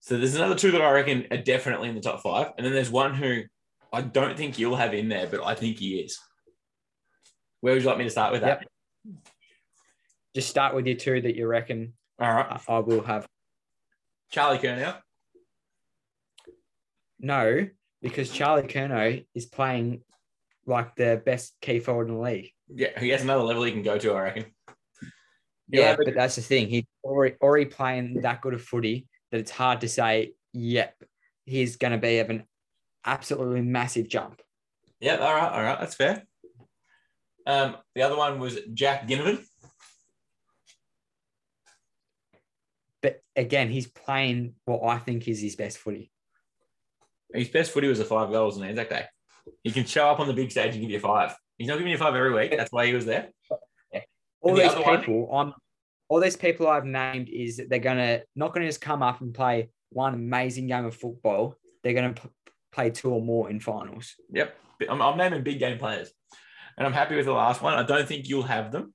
So there's another two that I reckon are definitely in the top five, and then there's one who I don't think you'll have in there, but I think he is. Where would you like me to start with that? Just start with your two that you reckon All right, I, I will have. Charlie Curnow. No, because Charlie Curnow is playing like the best key forward in the league. Yeah, he has another level he can go to. I reckon. Yeah, have a- but that's the thing. He's already, already playing that good of footy that it's hard to say, yep, he's going to be of an absolutely massive jump. Yeah. All right. All right. That's fair. Um, the other one was Jack Ginnivan. But again, he's playing what I think is his best footy. His best footy was the five goals on the Anzac Day. He can show up on the big stage and give you five. He's not giving you five every week. That's why he was there. All the these other one- people, I'm, all these people I've named is that they're going to not going to just come up and play one amazing game of football. They're going to p- play two or more in finals. Yep. I'm, I'm naming big game players. And I'm happy with the last one. I don't think you'll have them.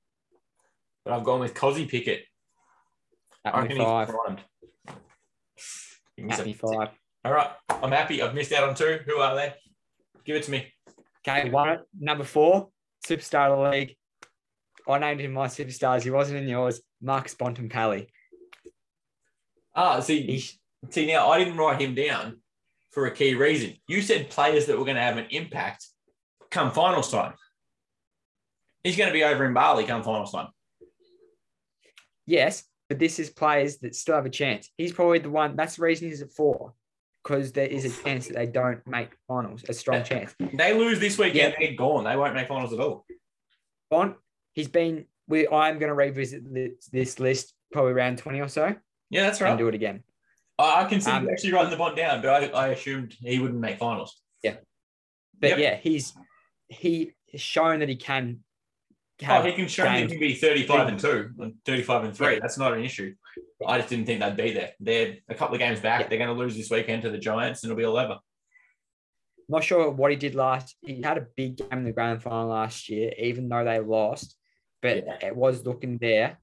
But I've gone with Kozzy Pickett. At me five, primed. Give me at me five. All right. I'm happy. I've missed out on two. Who are they? Give it to me. Okay, one number four, superstar of the league. I named him my superstars. He wasn't in yours. Marcus Bontempelli. Ah, see, He, see now I didn't write him down for a key reason. You said players that were going to have an impact come finals time. He's going to be over in Bali come finals time. yes, but this is players that still have a chance. He's probably the one. That's the reason he's at four, because there is a chance that they don't make finals. A strong chance. They lose this weekend, Yeah. they're gone. They won't make finals at all. Bont, he's been. We. I'm going to revisit this, this list probably around twenty or so Yeah, that's right. and do it again. I, I considered Um, actually writing the Bont down, but I, I assumed he wouldn't make finals. Yeah, but Yep. yeah, he's he has shown that he can. Oh, he can show he can be 35 and 2 and 35 and 3. Yeah. That's not an issue. I just didn't think they'd be there. They're a couple of games back. Yeah. They're going to lose this weekend to the Giants and it'll be all over. Not sure what he did last. He had a big game in the grand final last year, even though they lost. But Yeah. it was looking there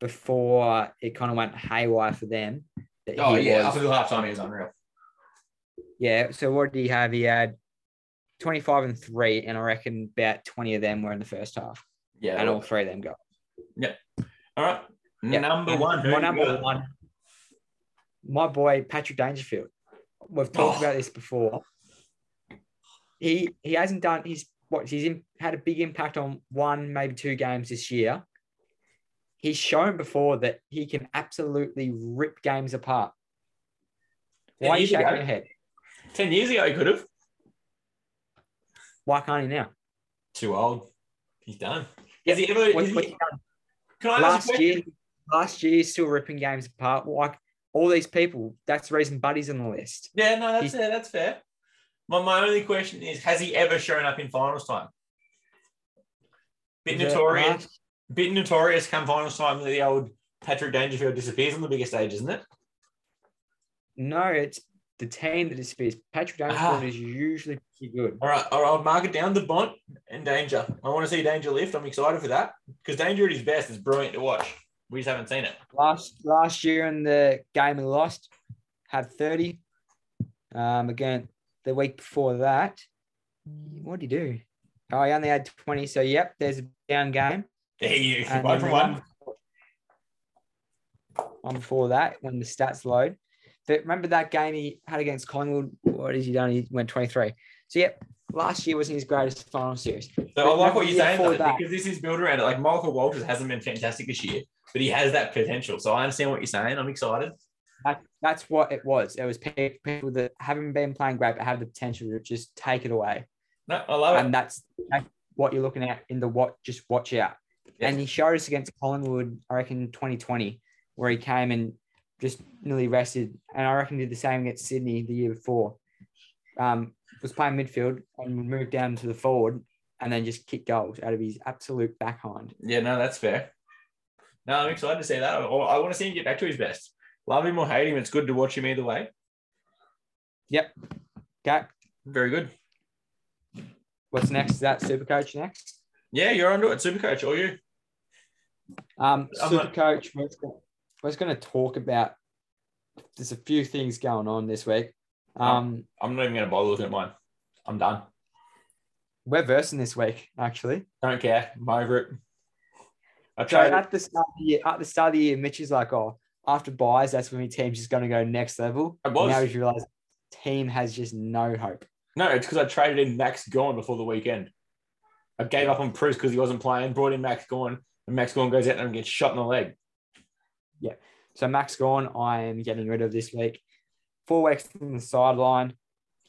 before it kind of went haywire for them. Oh, yeah. was- Up until half time, he was unreal. yeah. So what did he have? He had twenty-five and three, and I reckon about twenty of them were in the first half, Yeah. and all three of them got. all right. Yeah. Number one. My number one. My boy Patrick Dangerfield. We've talked Oh. about this before. He he hasn't done. He's what he's in, had a big impact on one maybe two games this year. He's shown before that he can absolutely rip games apart. Why are you shaking ago. your head? 10 years ago, he could have. Why can't he now? Too old. He's done. Has he ever? Has he- last year, last year, still ripping games apart. Like all these people, that's the reason Buddy's on the list. Yeah, no, that's fair. That's fair. My, my only question is Has he ever shown up in finals time? Bit notorious. last- Bit notorious come finals time that the old Patrick Dangerfield disappears on the biggest stage, isn't it? No, it's the team that disappears. Patrick Ah. Dangerfield is usually pretty good. All right, all right, I'll mark it down. The Bont and Danger. I want to see Danger lift. I'm excited for that because Danger at his best is brilliant to watch. We just haven't seen it. Last last year in the game we lost, had 30. Um, again, the week before that, what did he do? Oh, he only had 20. So, yep, there's a down game. There you And one then for one. One before that, when the stats load. But remember that game he had against Collingwood? What has he done? He went 23. So, yep, last year wasn't his greatest final series. So I like what you're saying though, that- because this is built around it. Like Michael Walters hasn't been fantastic this year, but he has that potential. So I understand what you're saying. I'm excited. That, that's what it was. It was people that haven't been playing great but have the potential to just take it away. No, I love it. and that's, that's what you're looking at in the what just watch out. Yeah. And he showed us against Collingwood, I reckon 2020, where he came and just nearly rested. And I reckon did the same against Sydney the year before. Um, was playing midfield and moved down to the forward and then just kicked goals out of his absolute backhand. Yeah, no, that's fair. No, I'm excited to see that. I, I want to see him get back to his best. Love him or hate him, it's good to watch him either way. Yep. Okay, Very good. what's next? Is that super coach next? Yeah, you're onto it, Supercoach, or you? Um, super not- coach, we're gonna- going to talk about. There's a few things going on this week. Um, I'm not even going to bother looking at mine. I'm done. we're versing this week actually. Don't care. I'm over it. I So at the start of the year, at the start of the year, Mitch is like, "Oh, after buys, that's when your team's just going to go next level." It was. Now he's realized team has just no hope. No, it's because I traded in Max Gawn before the weekend. I gave up on Preuss because he wasn't playing, brought in Max Gawn, and Max Gawn goes out there and gets shot in the leg. So Max Gawn, I am getting rid of this week. Four weeks in the sideline.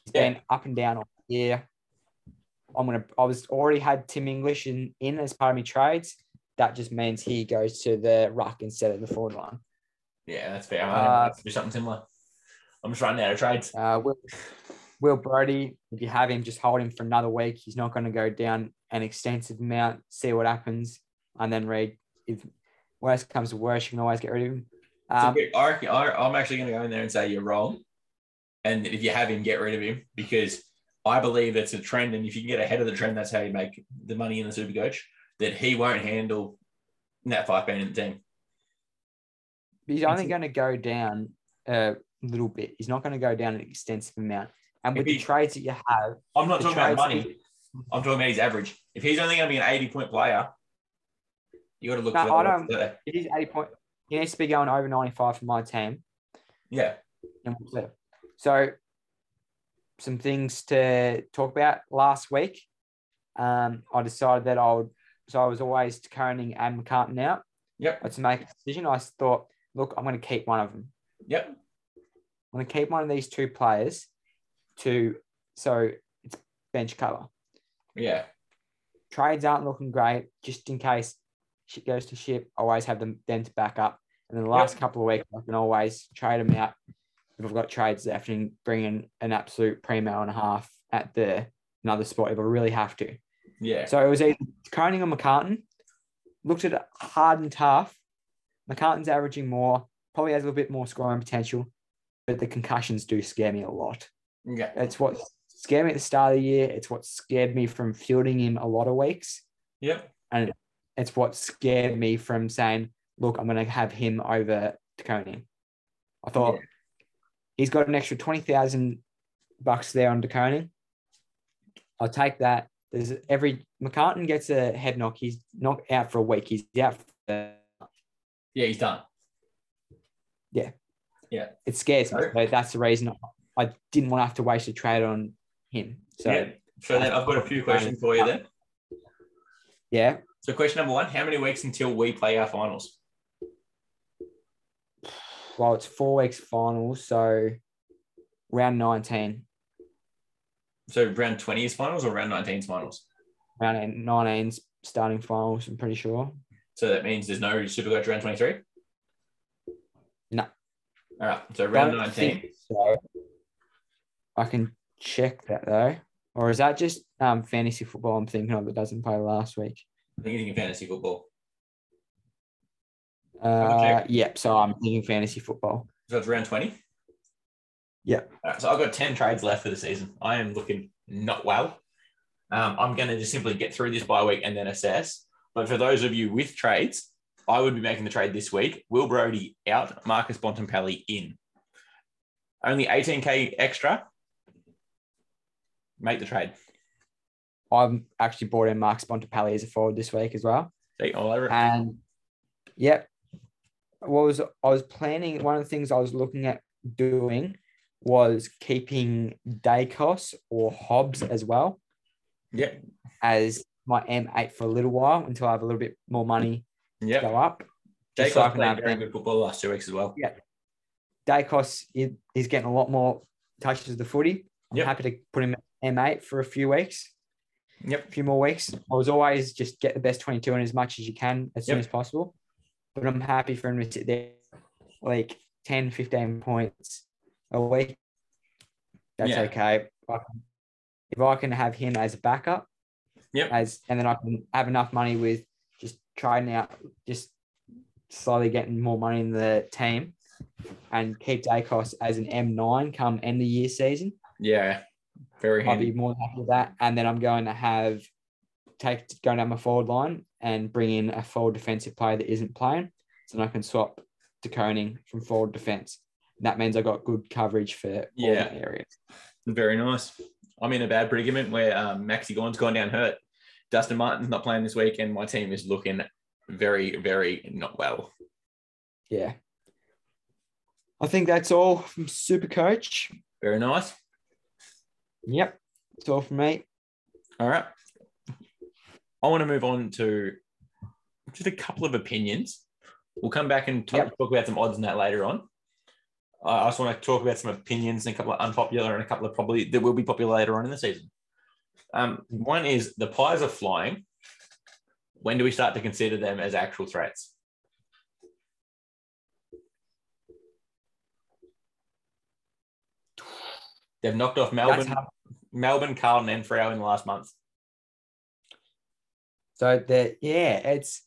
He's Yeah. been up and down all year. I'm gonna. I was already had Tim English in in as part of my trades. That just means he goes to the ruck instead of the forward line. Yeah, that's fair. Uh, uh, do something similar. I'm just running out of trades. Uh, Will, Will Brodie, if you have him, just hold him for another week. He's not going to go down an extensive amount. See what happens, and then read. If worst comes to worst, you can always get rid of him. So Um, I reckon, I, I'm actually going to go in there and say you're wrong. And if you have him, get rid of him because I believe it's a trend. And if you can get ahead of the trend, that's how you make the money in the super coach. That he won't handle that five man in the team. he's only going to go down a little bit. He's not going to go down an extensive amount. And with If the trades that you have, I'm not talking about trades- money. I'm talking about his average. If he's only going to be an 80 point player, you got to look No, I don't- it is eighty point. He needs to be going over ninety five for my team. Yeah. And we'll see. So, some things to talk about last week. Um, I decided that I would. So I was always turning and McCartin out. Yep. But to make a decision, I thought, look, I'm going to keep one of them. Yep. I'm going to keep one of these two players. To so it's bench cover. Yeah. Trades aren't looking great. Just in case shit goes to shit, I always have them then to back up. And then the last couple of weeks, I can always trade them out if I've got trades left and bring in an absolute primo and a half at the another spot if I really have to. Yeah. So it was either Koning or McCartin. Looked at it hard and tough. McCartin's averaging more, probably has a little bit more scoring potential, but the concussions do scare me a lot. Yeah. It's what scared me at the start of the year. It's what scared me from fielding him a lot of weeks. Yep. And it's what scared me from saying, look, I'm going to have him over Koning. I thought Yeah. he's got an extra 20,000 bucks there on Koning. I'll take that. There's every McCartin gets a head knock. He's not out for a week. He's out. For, Yeah, he's done. Yeah. Yeah. It scares me. So that's the reason I didn't want to have to waste a trade on him. So yeah. So then I've got a few questions for you then. yeah, So question number one, how many weeks until we play our finals? well, it's four weeks finals, so round 19, So round 20 is finals or round 19 is finals? round 19's starting finals, I'm pretty sure. So that means there's no Supercoach round 23? No. All right. So round Don't 19. so. I can check that though. Or is that just um, fantasy football I'm thinking of that doesn't play last week? I think you're thinking fantasy football. Uh, yep. So I'm thinking fantasy football. So it's round 20? Yeah. All right, so I've got 10 trades left for the season. I am looking not well. Um, I'm going to just simply get through this bye week and then assess. But for those of you with trades, I would be making the trade this week. Will Brodie out, Marcus Bontempelli in. Only 18K extra. Make the trade. I've actually brought in Mark Bontempelli as a forward this week as well. All over. And yep, what was I was planning? One of the things I was looking at doing was keeping Daicos or Hobbs as well Yep. as my M8 for a little while until I have a little bit more money to go up. Jake so i've very good football the last two weeks as well. Yeah. Daicos is, is getting a lot more touches of the footy. I'm Yep. happy to put him M8 for a few weeks, Yep. a few more weeks. I was always just get the best 22 in as much as you can as soon as possible. But I'm happy for him to sit there like 10, 15 points a week. That's Yeah. okay. If I can- If I can have him as a backup, Yep. as and then I can have enough money with just trying out, just slowly getting more money in the team and keep Daicos as an M9 come end of year season. Yeah. Very I'll be more than happy with that. And then I'm going to have take going down my forward line and bring in a forward defensive player that isn't playing. So then I can swap to Koning from forward defense. That means I got good coverage for all Yeah. the areas. Very nice. I'm in a bad predicament where um, Maxi Gawn's gone down hurt. Dustin Martin's not playing this week, and my team is looking very, very not well. Yeah. I think that's all from Super Coach. Very nice. Yep. That's all from me. All right. I want to move on to just a couple of opinions. We'll come back and talk, Yep. talk about some odds and that later on. I just want to talk about some opinions and a couple of unpopular and a couple of probably that will be popular later on in the season. Um, one is the pies are flying. When do we start to consider them as actual threats? They've knocked off Melbourne, Melbourne, Carlton, and Freo in the last month. so the yeah, it's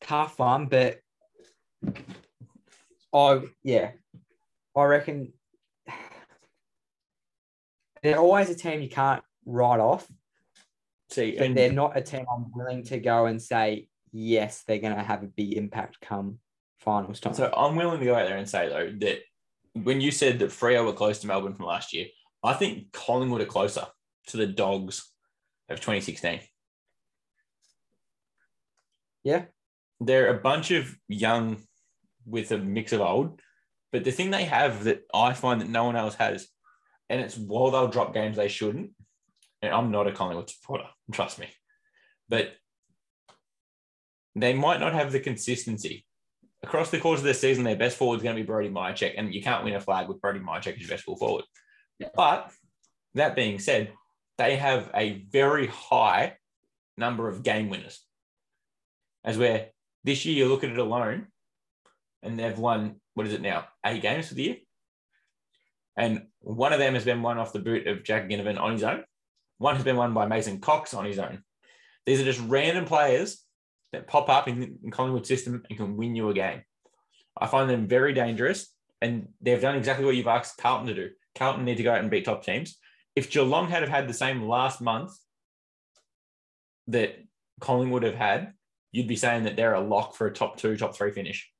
tough one, but I yeah, I reckon they're always a team you can't write off, See, and they're not a team I'm willing to go and say yes, they're going to have a big impact come finals time. So I'm willing to go out there and say though that when you said that Freo were close to Melbourne from last year, I think Collingwood are closer to the Dogs of 2016. yeah, They're a bunch of young with a mix of old, but the thing they have that I find that no one else has, and it's while they'll drop games they shouldn't. And I'm not a Collingwood supporter, trust me, but they might not have the consistency across the course of the season, their best forward is going to be Brody Mihocek, and you can't win a flag with Brody Mihocek as your best full forward. But that being said, they have a very high number of game winners. As where this year you look at it alone, and they've won what is it now? Eight games for the year. And one of them has been won off the boot of Jack Ginnivan on his own. One has been won by Mason Cox on his own. These are just random players that pop up in, in Collingwood system and can win you a game. I find them very dangerous, and they've done exactly what you've asked Carlton to do. Carlton need to go out and beat top teams. If Geelong had have had the same last month that Collingwood have had, you'd be saying that they're a lock for a top two, top three finish.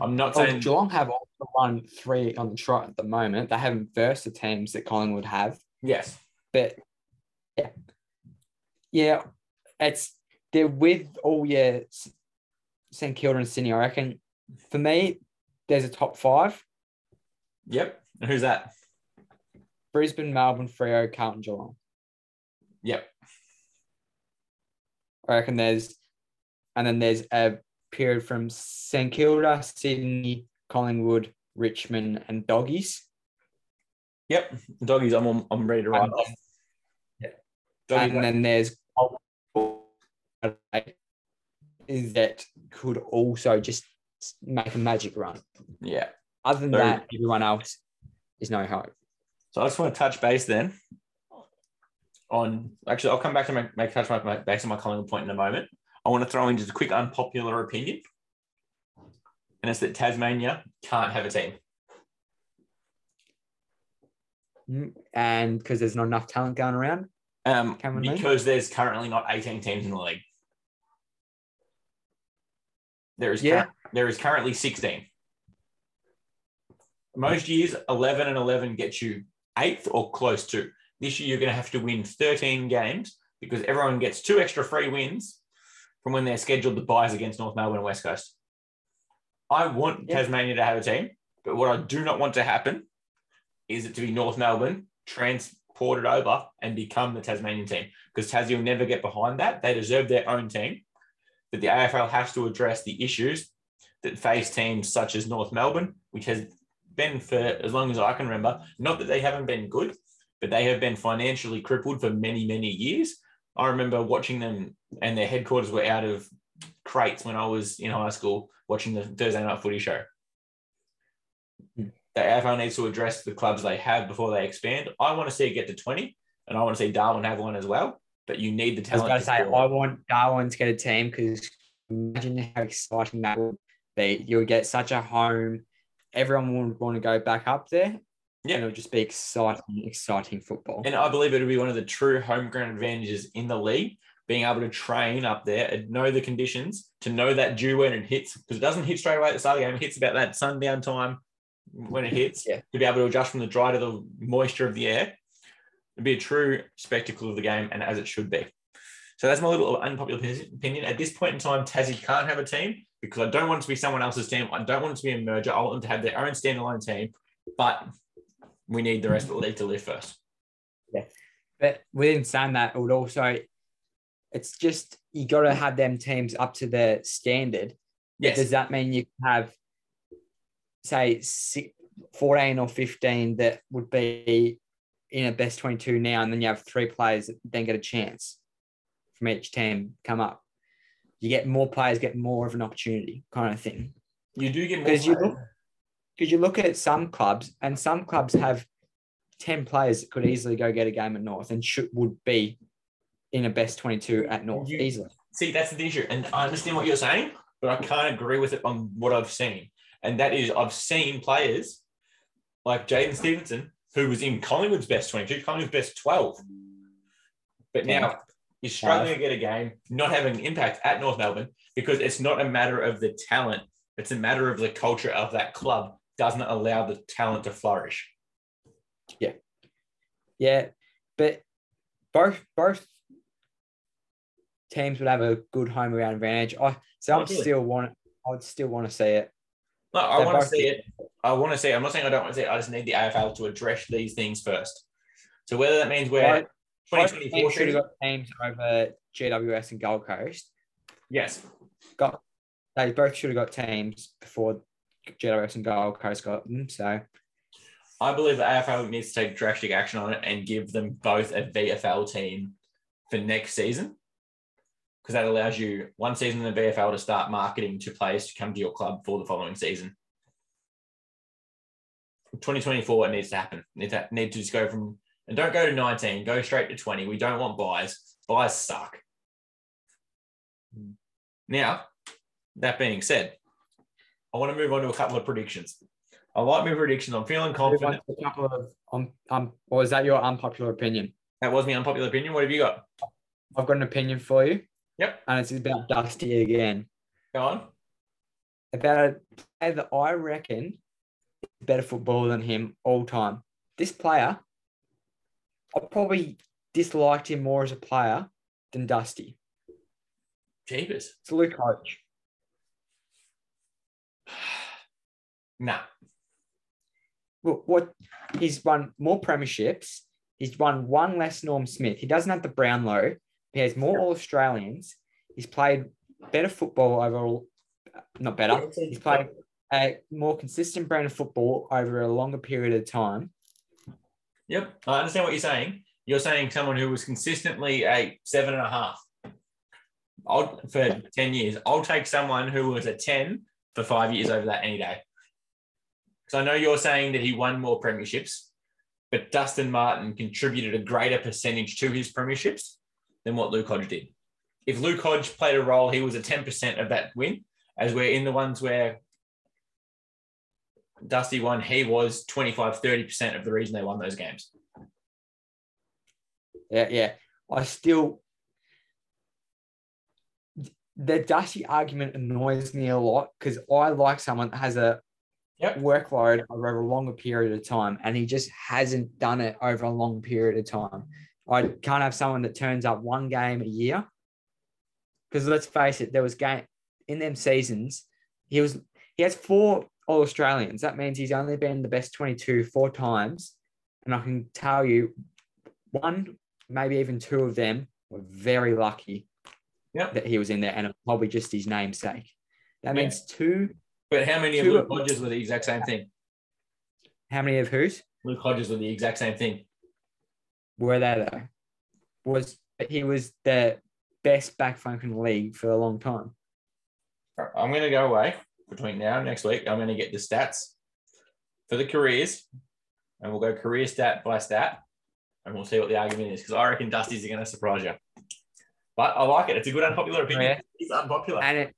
I'm not oh, saying Geelong have also won three on the trot at the moment. They haven't versed the teams that Collingwood have. yes. but yeah, yeah, it's they're with oh, all your S- St Kilda and Sydney. I reckon for me, there's a top five: Yep. Who's that? Brisbane, Melbourne, Freo, Carlton, Geelong. Yep. I reckon there's, and then there's a period from St Kilda, Sydney, Collingwood, Richmond, and Doggies. Yep, doggies. I'm I'm ready to ride And- off. Yeah. Doggies, and then there's that could also just make a magic run. yeah. Other than So- that, everyone else is no hope. So I just want to touch base then on actually I'll come back to make, make touch my, my base on my Collingwood point in a moment. I want to throw in just a quick unpopular opinion. And it's that Tasmania can't have a team. Mm, And because there's not enough talent going around. Um, because there's currently not 18 teams in the league. There is Yeah. cur- there is currently 16. Most years, 11 and 11 gets you eighth or close to. This year, you're going to have to win 13 games because everyone gets two extra free wins from when they're scheduled the buys against North Melbourne and West Coast. I want Yeah. Tasmania to have a team, but what I do not want to happen is it to be North Melbourne transported over and become the Tasmanian team because Tassie will never get behind that. They deserve their own team. But the AFL has to address the issues that face teams such as North Melbourne, which has been for as long as I can remember. Not that they haven't been good, but they have been financially crippled for many, many years. I remember watching them, and their headquarters were out of crates when I was in high school watching the Thursday night footy show. The AFL needs to address the clubs they have before they expand. I want to see it get to 20, and I want to see Darwin have one as well. But you need the I was talent. going to say. I want Darwin to get a team because imagine how exciting that would be. You would get such a home. Everyone would want to go back up there. Yeah. And it would just be exciting, exciting football. And I believe it would be one of the true home ground advantages in the league, being able to train up there and know the conditions, to know that dew when it hits, because it doesn't hit straight away at the start of the game. It hits about that sundown time when it hits, Yeah. to be able to adjust from the dry to the moisture of the air. It'd be a true spectacle of the game, and as it should be. So that's my little unpopular opinion. At this point in time, Tassie can't have a team because I don't want it to be someone else's team. I don't want it to be a merger. I want them to have their own standalone team, but we need the rest of the league to live first. Yeah. But within saying that, it would also, it's just you got to mm. have them teams up to their standard. Yes. Does that mean you have, say, si- 14 or 15 that would be in a best 22 now, and then you have three players that then get a chance from each team come up? You get more players, get more of an opportunity, kind of thing. You do get more. Because you look, because you look at some clubs, and some clubs have 10 players that could easily go get a game at North and should would be in a best 22 at North You- easily. See, that's the issue. And I understand what you're saying, but I can't agree with it on what I've seen. And that is, I've seen players like Jaidyn Stephenson, who was in Collingwood's best 22, Collingwood's best 12. But now he's struggling to get a game, not having an impact at North Melbourne because it's not a matter of the talent, it's a matter of the culture of that club doesn't allow the talent to flourish. Yeah, Yeah. but both both teams would have a good home ground advantage. I so I'm still want I'd still want to see it. No, I They're want to see it. I want to see. it. I'm not saying I don't want to see it. I just need the AFL to address these things first. So whether that means we're Both 2024 teams should have got teams over GWS and Gold Coast. yes, Got they both should have got teams before GWS and Gold Coast got them. So I believe the AFL needs to take drastic action on it and give them both a VFL team for next season. Because that allows you one season in the VFL to start marketing to players to come to your club for the following season. 2024, it needs to happen. Need to, need to just go from, and don't go to 19, go straight to 20. We don't want buys. Buys suck. Now, that being said, I want to move on to a couple of predictions. I like my predictions. I'm feeling confident. a couple of um um or is that your unpopular opinion? That was my unpopular opinion. What have you got? I've got an opinion for you. Yep. And it's about Dusty again. Go on. About a player that I reckon is better footballer than him all time. This player, I probably disliked him more as a player than Dusty. Jeepers. It's Luke Hodge. *sighs* Nah. What, what he's won more premierships. He's won one less Norm Smith. He doesn't have the Brownlow. He has more All Australians. He's played better football overall. Uh, not better. He's played a more consistent brand of football over a longer period of time. Yep, I understand what you're saying. You're saying someone who was consistently a seven and a half. I'll, for 10 years. I'll take someone who was a 10 for five years over that any day. So I know you're saying that he won more premierships, but Dustin Martin contributed a greater percentage to his premierships than what Luke Hodge did. If Luke Hodge played a role, he was a 10% of that win, as we're in the ones where Dusty won, he was 25, 30% of the reason they won those games. Yeah, yeah. I still the Dusty argument annoys me a lot because I like someone that has a Yep. workload over a longer period of time, and he just hasn't done it over a long period of time. I can't have someone that turns up one game a year. Because let's face it, there was game in them seasons. He was he has four All Australians. That means he's only been the best 22 four times. And I can tell you, one, maybe even two of them were very lucky Yep. that he was in there, and probably just his namesake. That Yeah. means two. But how many of Luke Hodges were the exact same thing? How many of whose Luke Hodges were the exact same thing. were they though? Was he was the best back flank in the league for a long time? I'm going to go away between now and next week. I'm going to get the stats for the careers, and we'll go career stat by stat, and we'll see what the argument is. Because I reckon Dusty's are going to surprise you. But I like it. It's a good unpopular opinion. Oh, yeah. It's unpopular. And it,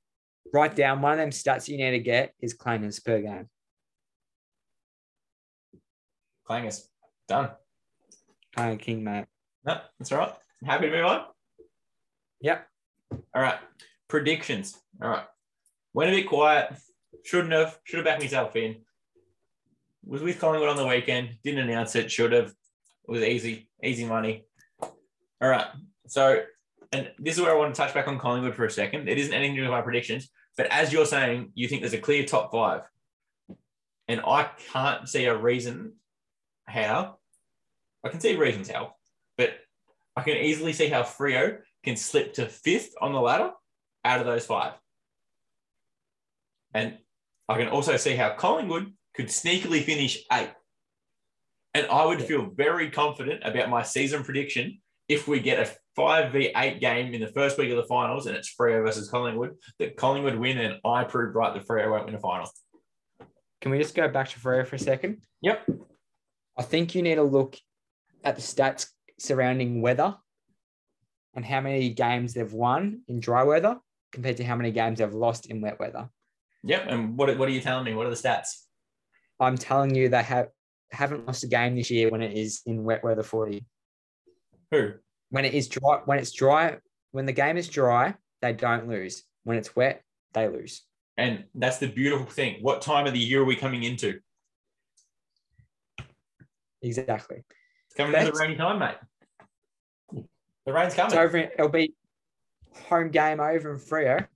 write down one of them stats you need to get is claimants per game. Clangers. Done. Kind king, mate. No, that's all right. Happy to move on? Yep. All right. Predictions. All right. Went a bit quiet. Shouldn't have. Should have backed myself in. Was with Collingwood on the weekend. Didn't announce it. Should have. It was easy. Easy money. All right. So, and this is where I want to touch back on Collingwood for a second. It isn't anything to do with my predictions, but as you're saying, you think there's a clear top five. And I can't see a reason how. I can see reasons how, but I can easily see how Freo can slip to fifth on the ladder out of those five. And I can also see how Collingwood could sneakily finish eighth. And I would feel very confident about my season prediction if we get a 5v8 game in the first week of the finals and it's Freo versus Collingwood, that Collingwood win and I prove right that Freo won't win a final. Can we just go back to Freo for a second? Yep. I think you need to look at the stats surrounding weather and how many games they've won in dry weather compared to how many games they've lost in wet weather. Yep. And what, what are you telling me? What are the stats? I'm telling you, they have haven't lost a game this year when it is in wet weather for you. Who? When it is dry, when it's dry, when the game is dry, they don't lose. When it's wet, they lose. And that's the beautiful thing. What time of the year are we coming into? Exactly. It's coming into the rainy time, mate. The rain's coming. It's over. It'll be home game over in Freo.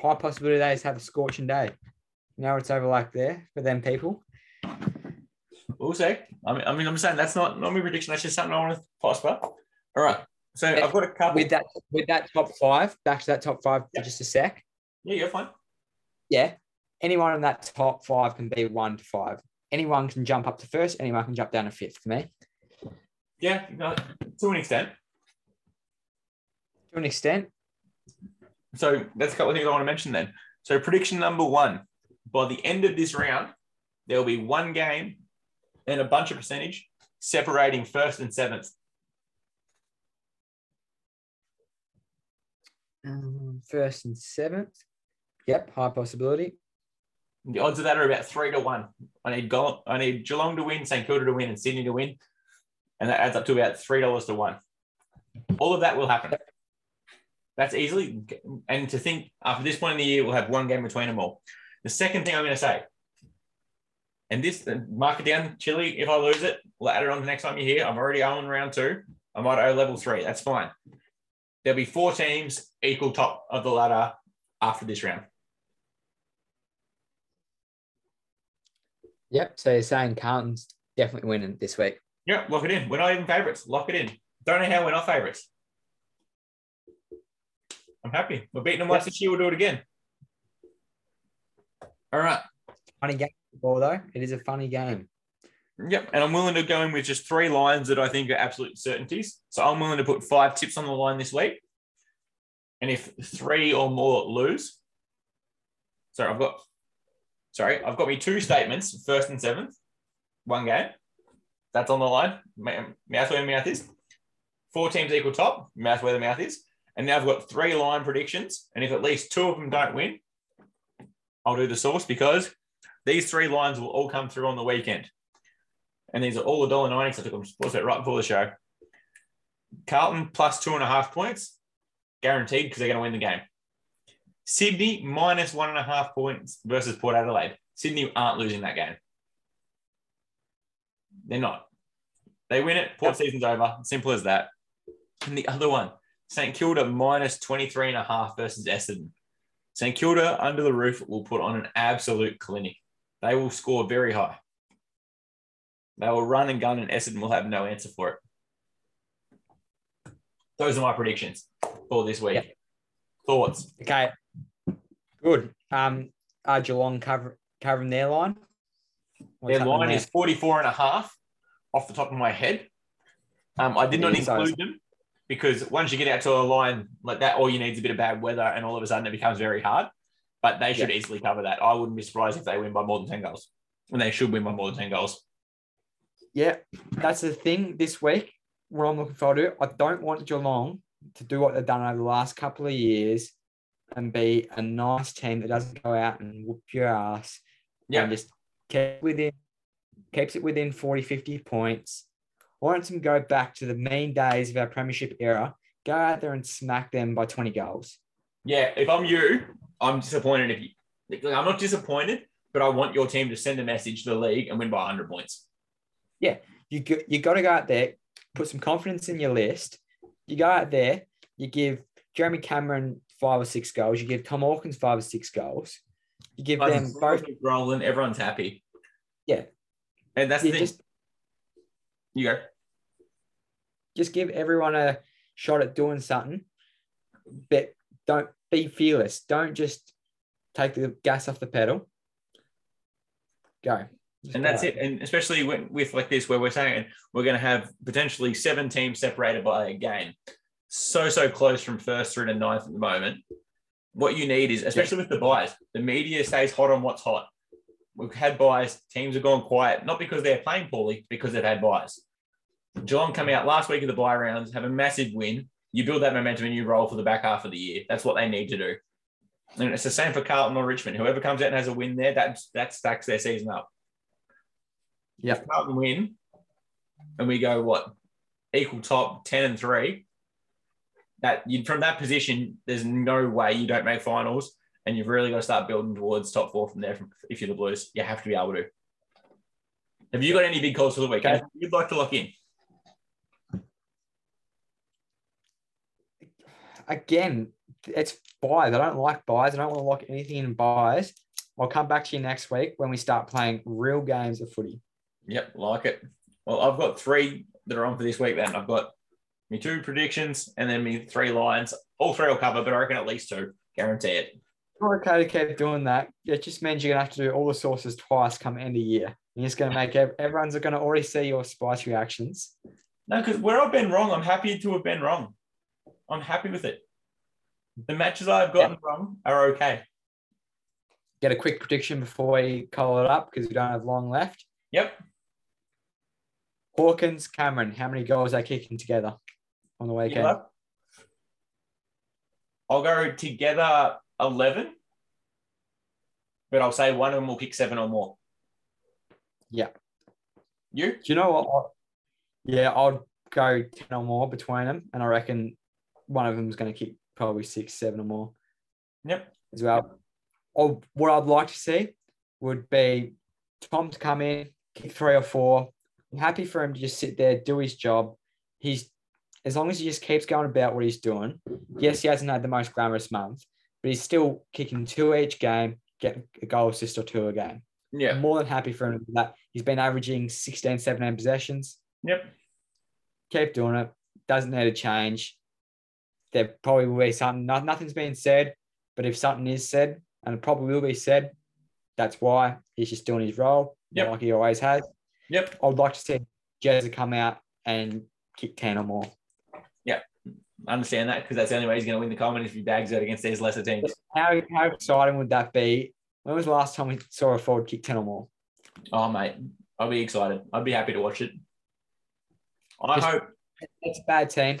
High possibility they just have a scorching day. You know, it's over like there for them people. We'll see. I mean, I mean, I'm saying that's not not my prediction. That's just something I want to prosper. All right. So I've got a couple. With that, with that top five, back to that top five Yeah. for just a sec. yeah, you're fine. Yeah, anyone in that top five can be one to five. Anyone can jump up to first. Anyone can jump down to fifth. For me, Yeah, no, to an extent. to an extent. So that's a couple of things I want to mention then. So prediction number one: by the end of this round, there will be one game and a bunch of percentage separating first and seventh. Um, first and seventh. Yep, high possibility. The odds of that are about three to one. I need Go- I need Geelong to win, St Kilda to win, and Sydney to win, and that adds up to about three dollars to one. All of that will happen. That's easily, and to think after this point in the year, we'll have one game between them all. The second thing I'm going to say, and this uh, mark it down, Chili. If I lose it, we'll add it on the next time you're here. I'm already oh on round two. I might owe level three. That's fine. There'll be four teams equal top of the ladder after this round. Yep. So you're saying Carlton's definitely winning this week. Yeah, lock it in. We're not even favorites. Lock it in. Don't know how we're not favorites. I'm happy. We're beating them once this year. We'll do it again. All right. Funny game, football though. It is a funny game. Yep. And I'm willing to go in with just three lines that I think are absolute certainties. So I'm willing to put five tips on the line this week. And if three or more lose, sorry, I've got sorry, I've got me two statements, first and seventh, one game. That's on the line. Mouth where the mouth is. Four teams equal top, mouth where the mouth is. And now I've got three line predictions. And if at least two of them don't win, I'll do the source because these three lines will all come through on the weekend. And these are all $1.90. So I took them Sportsbet right before the show. Carlton plus two and a half points, guaranteed because they're going to win the game. Sydney minus one and a half points versus Port Adelaide. Sydney aren't losing that game. They're not. They win it. Port season's over. Simple as that. And the other one, St Kilda minus 23 and a half versus Essendon. St Kilda under the roof will put on an absolute clinic. They will score very high. They will run and gun, and Essendon will have no answer for it. Those are my predictions for this week. Yep. Thoughts? Okay. Good. Um, are Geelong cover, covering their line? What's their line there? is 44 and a half off the top of my head. Um, I did not include them because once you get out to a line like that, all you need is a bit of bad weather, and all of a sudden it becomes very hard. But they should yeah. easily cover that. I wouldn't be surprised if they win by more than 10 goals. And they should win by more than 10 goals. Yeah, that's the thing this week. What I'm looking forward to, I don't want Geelong to do what they've done over the last couple of years and be a nice team that doesn't go out and whoop your ass yeah. and just keep within keeps it within 40, 50 points want them to go back to the mean days of our premiership era, go out there and smack them by 20 goals. Yeah, if I'm you, I'm disappointed if you I'm not disappointed, but I want your team to send a message to the league and win by 100 points. Yeah, you you got to go out there, put some confidence in your list. You go out there, you give Jeremy Cameron five or six goals, you give Tom Hawkins five or six goals. You give them both rolling, everyone's happy. Yeah. And that's you the thing. Just, you go. Just give everyone a shot at doing something, but don't be fearless. Don't just take the gas off the pedal. Go. Just and that's it. And especially when, with like this, where we're saying we're going to have potentially seven teams separated by a game, so so close from first through to ninth at the moment. What you need is, especially with the byes, the media stays hot on what's hot. We've had byes, teams have gone quiet, not because they're playing poorly, because they've had byes. Geelong come out last week of the bye rounds, have a massive win. You build that momentum and you roll for the back half of the year. That's what they need to do. And it's the same for Carlton or Richmond. Whoever comes out and has a win there, that, that stacks their season up. Yeah. Carlton win, and we go what? Equal top 10 and 3. That you from that position, there's no way you don't make finals. And you've really got to start building towards top four from there. From, if you're the Blues, you have to be able to. Have you got any big calls for the weekend? Okay. You'd like to lock in? Again, it's byes. I don't like byes. I don't want to lock anything in byes. I'll come back to you next week when we start playing real games of footy. Yep, like it. Well, I've got three that are on for this week. Then I've got me two predictions and then me three lines. All three will cover, but I reckon at least two. Guarantee it. You're okay to keep doing that. It just means you're gonna have to do all the sources twice come end of year. You're just gonna make everyone's gonna already see your spice reactions. No, because where I've been wrong, I'm happy to have been wrong. I'm happy with it. The matches I've gotten yep. wrong are okay. Get a quick prediction before we call it up because we don't have long left. Yep. Hawkins, Cameron, how many goals are kicking together on the weekend? Yeah. I'll go together 11, but I'll say one of them will kick seven or more. Yeah. You? Do you know what? Yeah, I'll go 10 or more between them, and I reckon one of them is going to kick probably six, seven or more. Yep. As well. Or what I'd like to see would be Tom to come in, kick three or four. I'm happy for him to just sit there, do his job. He's as long as he just keeps going about what he's doing. Yes, he hasn't had the most glamorous month, but he's still kicking two each game, getting a goal assist or two a game. Yeah. I'm more than happy for him do that. He's been averaging 16, 17 possessions. Yep. Keep doing it. Doesn't need to change there probably will be something. No, nothing's been said, but if something is said, and it probably will be said, that's why he's just doing his role, yep. like he always has. Yep. I would like to see Jezza come out and kick 10 or more. I understand that because that's the only way he's going to win the comp if he bags it against these lesser teams. How, how exciting would that be? When was the last time we saw a forward kick 10 or more? Oh, mate, I'll be excited. I'd be happy to watch it. I Just- hope, It's a bad team,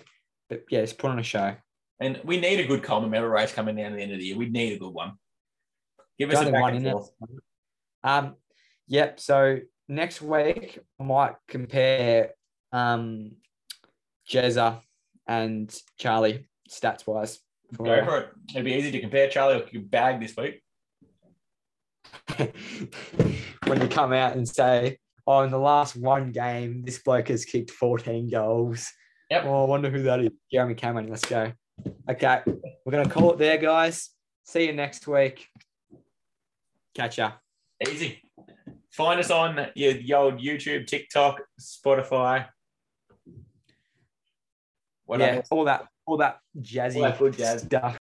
but yeah, it's put on a show. and we need a good Coleman medal race coming down at the end of the year. We need a good one. Give us a back one and forth. Um, yep. So next week I might compare um Jezza and Charlie stats wise. Go for it. It'd be easy to compare Charlie you bag this week. *laughs* when you come out and say, "Oh, in the last one game, this bloke has kicked 14 goals." Yep. Oh, I wonder who that is. Jeremy Cameron. Let's go. Okay, we're gonna call it there, guys. See you next week. Catch ya. Easy. Find us on your, the old YouTube, TikTok, Spotify. What yeah, else? all that, all that jazzy All that good jazz. stuff.